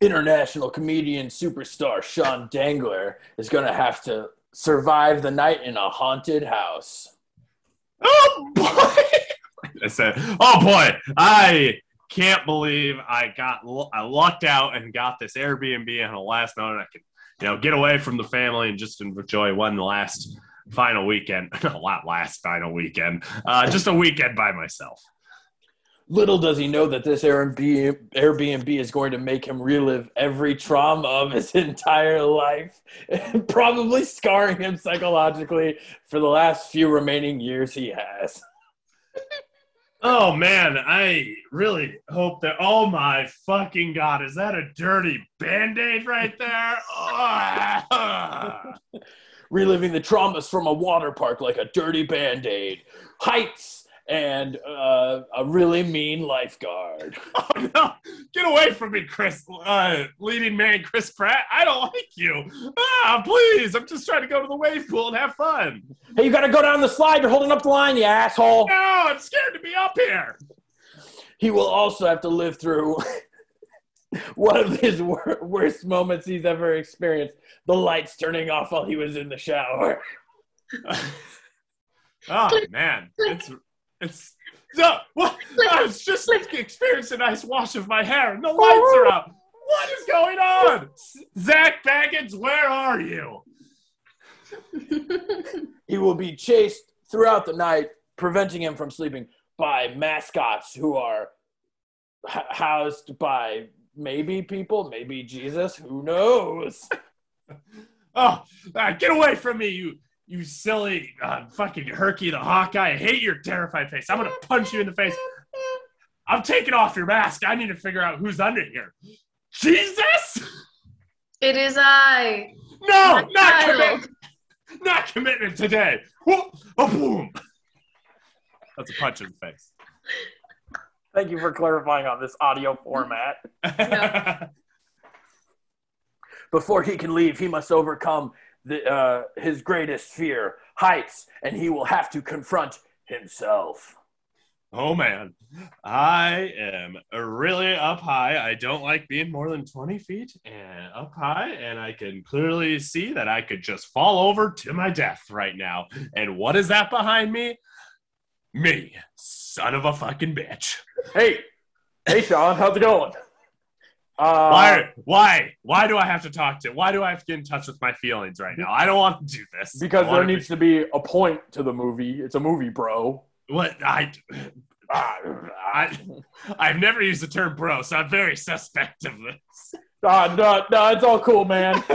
Speaker 1: International comedian superstar Sean Dangler is going to have to survive the night in a haunted house.
Speaker 2: Oh boy! I said, "Oh boy, I can't believe I got I lucked out and got this Airbnb on the last minute. I can, you know, get away from the family and just enjoy one last final weekend. a lot last final weekend. Uh, just a weekend by myself.
Speaker 1: Little does he know that this Airbnb, Airbnb is going to make him relive every trauma of his entire life, probably scarring him psychologically for the last few remaining years he has.
Speaker 2: Oh man, I really hope that. Oh my fucking god, is that a dirty band aid right there?
Speaker 1: Reliving the traumas from a water park like a dirty band aid, heights, and uh, a really mean lifeguard.
Speaker 2: Oh no! Get away from me, Chris. Uh, leading man, Chris Pratt. I don't like you. Ah, please! I'm just trying to go to the wave pool and have fun.
Speaker 1: Hey, you gotta go down the slide. You're holding up the line, you asshole.
Speaker 2: No, I'm scared to be up here.
Speaker 1: He will also have to live through one of his wor- worst moments he's ever experienced the lights turning off while he was in the shower.
Speaker 2: oh man, it's it's. No, what? I was just experiencing a nice wash of my hair, and the lights are up. What is going on? Zak Bagans, where are you?
Speaker 1: He will be chased throughout the night, preventing him from sleeping by mascots who are h- housed by maybe people, maybe Jesus, who knows?
Speaker 2: Oh, uh, get away from me, you you silly uh, fucking Herky the Hawkeye. I hate your terrified face. I'm gonna punch you in the face. I'm taking off your mask. I need to figure out who's under here. Jesus!
Speaker 3: it is I.
Speaker 2: No,
Speaker 3: My
Speaker 2: not
Speaker 3: child.
Speaker 2: commit, not commitment today. Whoa, oh, boom. That's a punch in the face.
Speaker 1: Thank you for clarifying on this audio format. Before he can leave, he must overcome the, uh, his greatest fear, heights, and he will have to confront himself.
Speaker 2: Oh man, I am really up high. I don't like being more than 20 feet and up high, and I can clearly see that I could just fall over to my death right now. And what is that behind me? Me, son of a fucking bitch.
Speaker 1: Hey, hey, Sean, how's it going? Uh,
Speaker 2: Why? Why? Why do I have to talk to? Why do I have to get in touch with my feelings right now? I don't want to do this.
Speaker 1: Because there needs to be a point to the movie. It's a movie, bro.
Speaker 2: what I. I, I've never used the term bro, so I'm very suspect of this.
Speaker 1: Ah, no, no, it's all cool, man.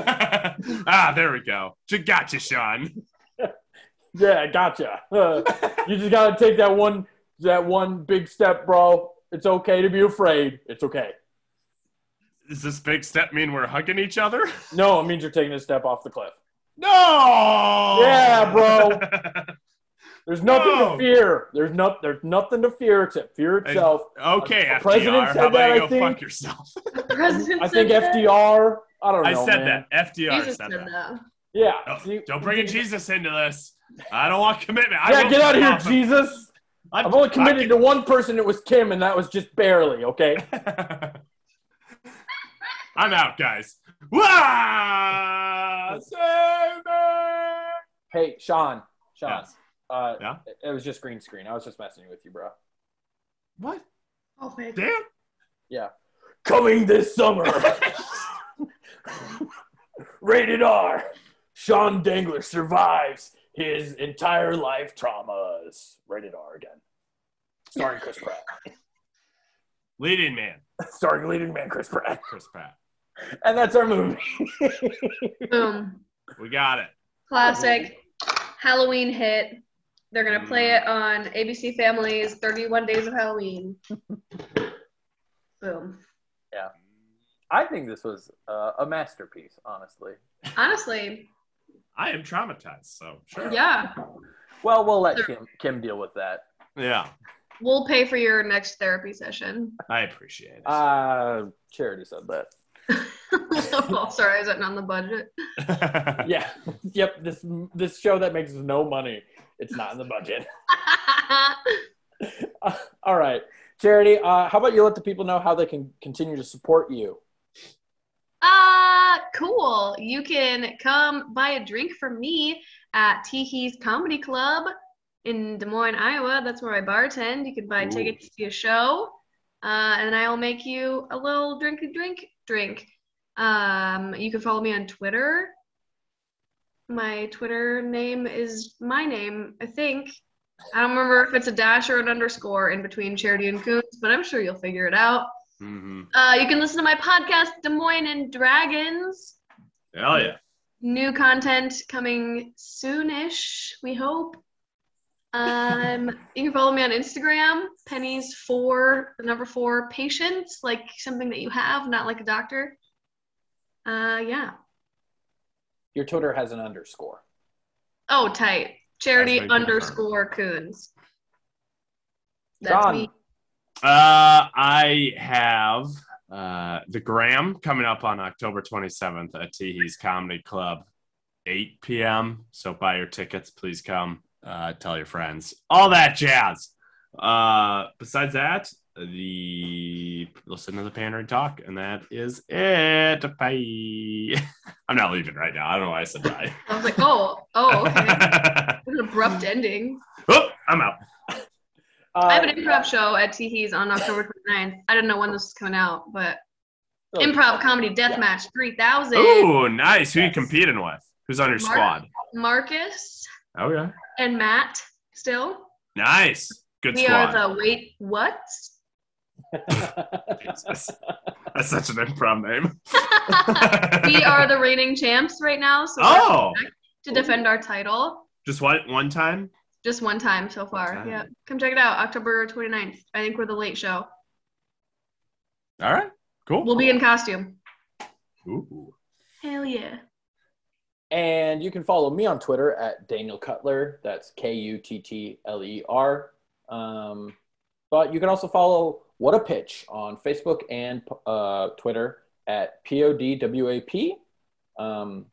Speaker 2: ah, there we go. J- Gotcha, Sean.
Speaker 1: Yeah, gotcha. Uh, you just gotta take that one, that one big step, bro. It's okay to be afraid. It's okay.
Speaker 2: Does this big step mean we're hugging each other?
Speaker 1: No, it means you're taking a step off the cliff.
Speaker 2: No.
Speaker 1: Yeah, bro. There's nothing
Speaker 2: No.
Speaker 1: to fear. There's not. There's nothing to fear except fear itself.
Speaker 2: okay,
Speaker 1: The
Speaker 2: FDR.
Speaker 1: president said
Speaker 2: How about
Speaker 1: that,
Speaker 2: you
Speaker 1: I
Speaker 2: go
Speaker 1: think.
Speaker 2: fuck yourself?
Speaker 3: President
Speaker 1: I think. FDR. I don't know.
Speaker 2: I said
Speaker 1: man.
Speaker 2: that. FDR
Speaker 3: Jesus
Speaker 2: said
Speaker 3: said
Speaker 2: that.
Speaker 3: that.
Speaker 1: Yeah.
Speaker 2: Don't-
Speaker 1: See-
Speaker 2: don't bring in Jesus into this. I don't want commitment. I
Speaker 1: Yeah,
Speaker 2: will
Speaker 1: get out of here,
Speaker 2: off
Speaker 1: Jesus.
Speaker 2: I'm
Speaker 1: I've only committed to one person. It was Kim, and that was just barely. Okay.
Speaker 2: I'm out, guys. Wah! Save me!
Speaker 1: Hey, Sean. Sean.
Speaker 2: Yes.
Speaker 1: Uh,
Speaker 2: Yeah?
Speaker 1: it- It was just green screen. I was just messing with you, bro.
Speaker 2: What?
Speaker 3: Oh, man.
Speaker 2: Damn. Yeah.
Speaker 1: Coming this summer. Rated R. Sean Dangler survives his entire life traumas. Rated R again. Starring Chris Pratt.
Speaker 2: Leading man,
Speaker 1: Starring leading man Chris Pratt.
Speaker 2: Chris Pratt.
Speaker 1: And that's our movie.
Speaker 3: Boom.
Speaker 2: We got it.
Speaker 3: Classic Halloween hit. They're gonna play it on ABC Family's 31 Days of Halloween. Boom.
Speaker 1: Yeah, I think this was uh, a masterpiece, honestly.
Speaker 3: Honestly,
Speaker 2: I am traumatized, so sure.
Speaker 3: yeah.
Speaker 1: Well, we'll let Kim, Kim deal with that.
Speaker 2: Yeah.
Speaker 3: We'll pay for your next therapy session.
Speaker 2: I appreciate it.
Speaker 1: Uh, Charity said that.
Speaker 3: Oh, sorry, is that not on the budget?
Speaker 1: Yeah. yep. This this show that makes no money. It's not in the budget. Uh, all right, Charity. Uh, how about you let the people know how they can continue to support you?
Speaker 3: Uh, cool. You can come buy a drink from me at Teehee's Comedy Club in Des Moines, Iowa. That's where I bartend. You can buy
Speaker 2: Ooh.
Speaker 3: tickets to see a show, uh, and I'll make you a little drinky drink drink. Um, you can follow me on Twitter. My Twitter name is my name, I think. I don't remember if it's a dash or an underscore in between Charity and Coons, but I'm sure you'll figure it out.
Speaker 2: hmm
Speaker 3: Uh, you can listen to my podcast, Des Moines and Dragons.
Speaker 2: Hell yeah.
Speaker 3: New content coming soonish, we hope. Um, you can follow me on Instagram, pennies for the number four patients, like something that you have, not like a doctor. Uh, yeah.
Speaker 1: Your Twitter has an underscore.
Speaker 3: Oh, tight. Charity
Speaker 2: That's my confirm.
Speaker 3: underscore coons. That's
Speaker 1: John.
Speaker 3: me.
Speaker 2: Uh, I have uh, the Gram coming up on October 27th at Teehee's Comedy Club, 8 p.m. So buy your tickets, please come. Uh, tell your friends, all that jazz. Uh, besides that, the listen to the Pandaring Talk, and that is it. Bye. I'm not leaving right now. I don't know why I said bye.
Speaker 3: I was like, oh, oh, okay. What an abrupt ending.
Speaker 2: oh, I'm out.
Speaker 1: Uh,
Speaker 3: I have an improv show at Teehee's on October 29th. I don't know when this is coming out, but
Speaker 1: so-
Speaker 3: Improv Comedy Deathmatch 3000.
Speaker 2: Ooh, nice. Who you
Speaker 1: Yes.
Speaker 2: competing with? Who's on your
Speaker 3: Mark.
Speaker 2: squad?
Speaker 3: Marcus
Speaker 2: Oh yeah.
Speaker 3: And Matt still.
Speaker 2: Nice. Good
Speaker 3: we
Speaker 2: squad.
Speaker 3: are the wait what?
Speaker 2: Jesus. That's such an improv name.
Speaker 3: we are the reigning champs right now, so
Speaker 2: Oh,
Speaker 3: we're to defend our title.
Speaker 2: just one one time.
Speaker 3: Just one time so far.
Speaker 2: time.
Speaker 3: Yeah. Come check it out. October 29th. I think we're the late show.
Speaker 2: All right. Cool.
Speaker 3: We'll be in costume.
Speaker 2: Ooh.
Speaker 3: Hell yeah.
Speaker 1: And you can follow me on Twitter at Daniel Kuttler. That's K U T T L E R. Um, but you can also follow What a Pitch on Facebook and uh, Twitter at P O D W A P. Um,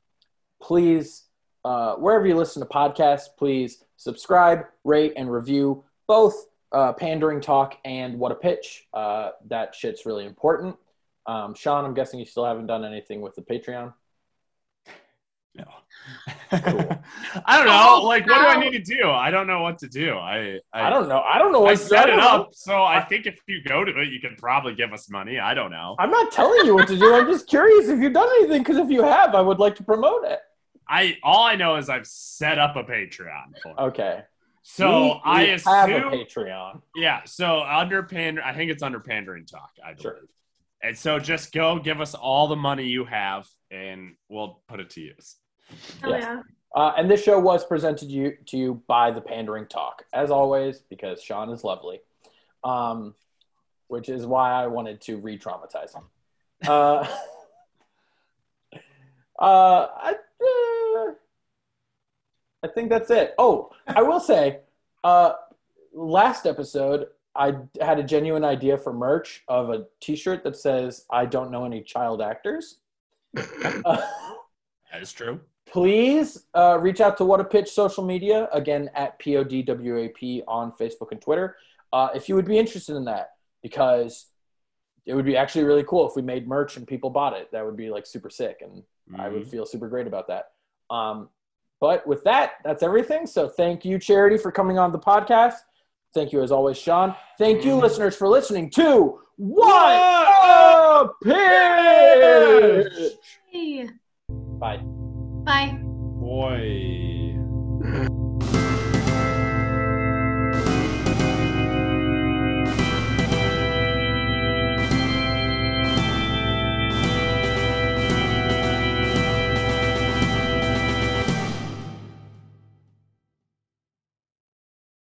Speaker 1: please, uh, wherever you listen to podcasts, please subscribe, rate, and review both uh, Pandaring Talk and What a Pitch. Uh, that shit's really important. Um, Sean, I'm guessing you still haven't done anything with the Patreon.
Speaker 2: No.
Speaker 1: Cool.
Speaker 2: I don't know.
Speaker 3: Oh,
Speaker 2: Like, what do I need to do? I don't know what to do. I I,
Speaker 1: I don't know. I don't know
Speaker 2: I set it
Speaker 1: don't know.
Speaker 2: up, so I think if you go to it, you can probably give us money. I don't know.
Speaker 1: I'm not telling you what to do. I'm just curious if you've done anything because if you have, I would like to promote it.
Speaker 2: I all I know is I've set up a Patreon for.
Speaker 1: Okay.
Speaker 2: So
Speaker 1: We-
Speaker 2: I
Speaker 1: we
Speaker 2: assume,
Speaker 1: have a Patreon.
Speaker 2: yeah. So under pander, I think it's under Pandaring Talk. I believe.
Speaker 1: Sure.
Speaker 2: And so just go give us all the money you have, and we'll put it to use.
Speaker 3: Hell
Speaker 1: Yes.
Speaker 3: yeah.
Speaker 1: Uh, and this show was presented you, to you by the Pandaring Talk, as always, because Sean is lovely, um, which is why I wanted to re-traumatize him. Uh, uh, I, uh, I think that's it. Oh, I will say, uh, last episode I had a genuine idea for merch of a T-shirt that says "I don't know any child actors." Uh,
Speaker 2: That is true.
Speaker 1: Please uh, reach out to What a Pitch social media again at PODWAP on Facebook and Twitter uh, if you would be interested in that because it would be actually really cool if we made merch and people bought it. That would be like super sick and I would
Speaker 2: Mhm.
Speaker 1: feel super great about that. Um, but with that, that's everything. So thank you, Charity, for coming on the podcast. Thank you, as always, Sean. Thank you,
Speaker 2: Mhm.
Speaker 1: listeners, for listening to What a Pitch. Bye.
Speaker 3: Bye.
Speaker 2: Boy.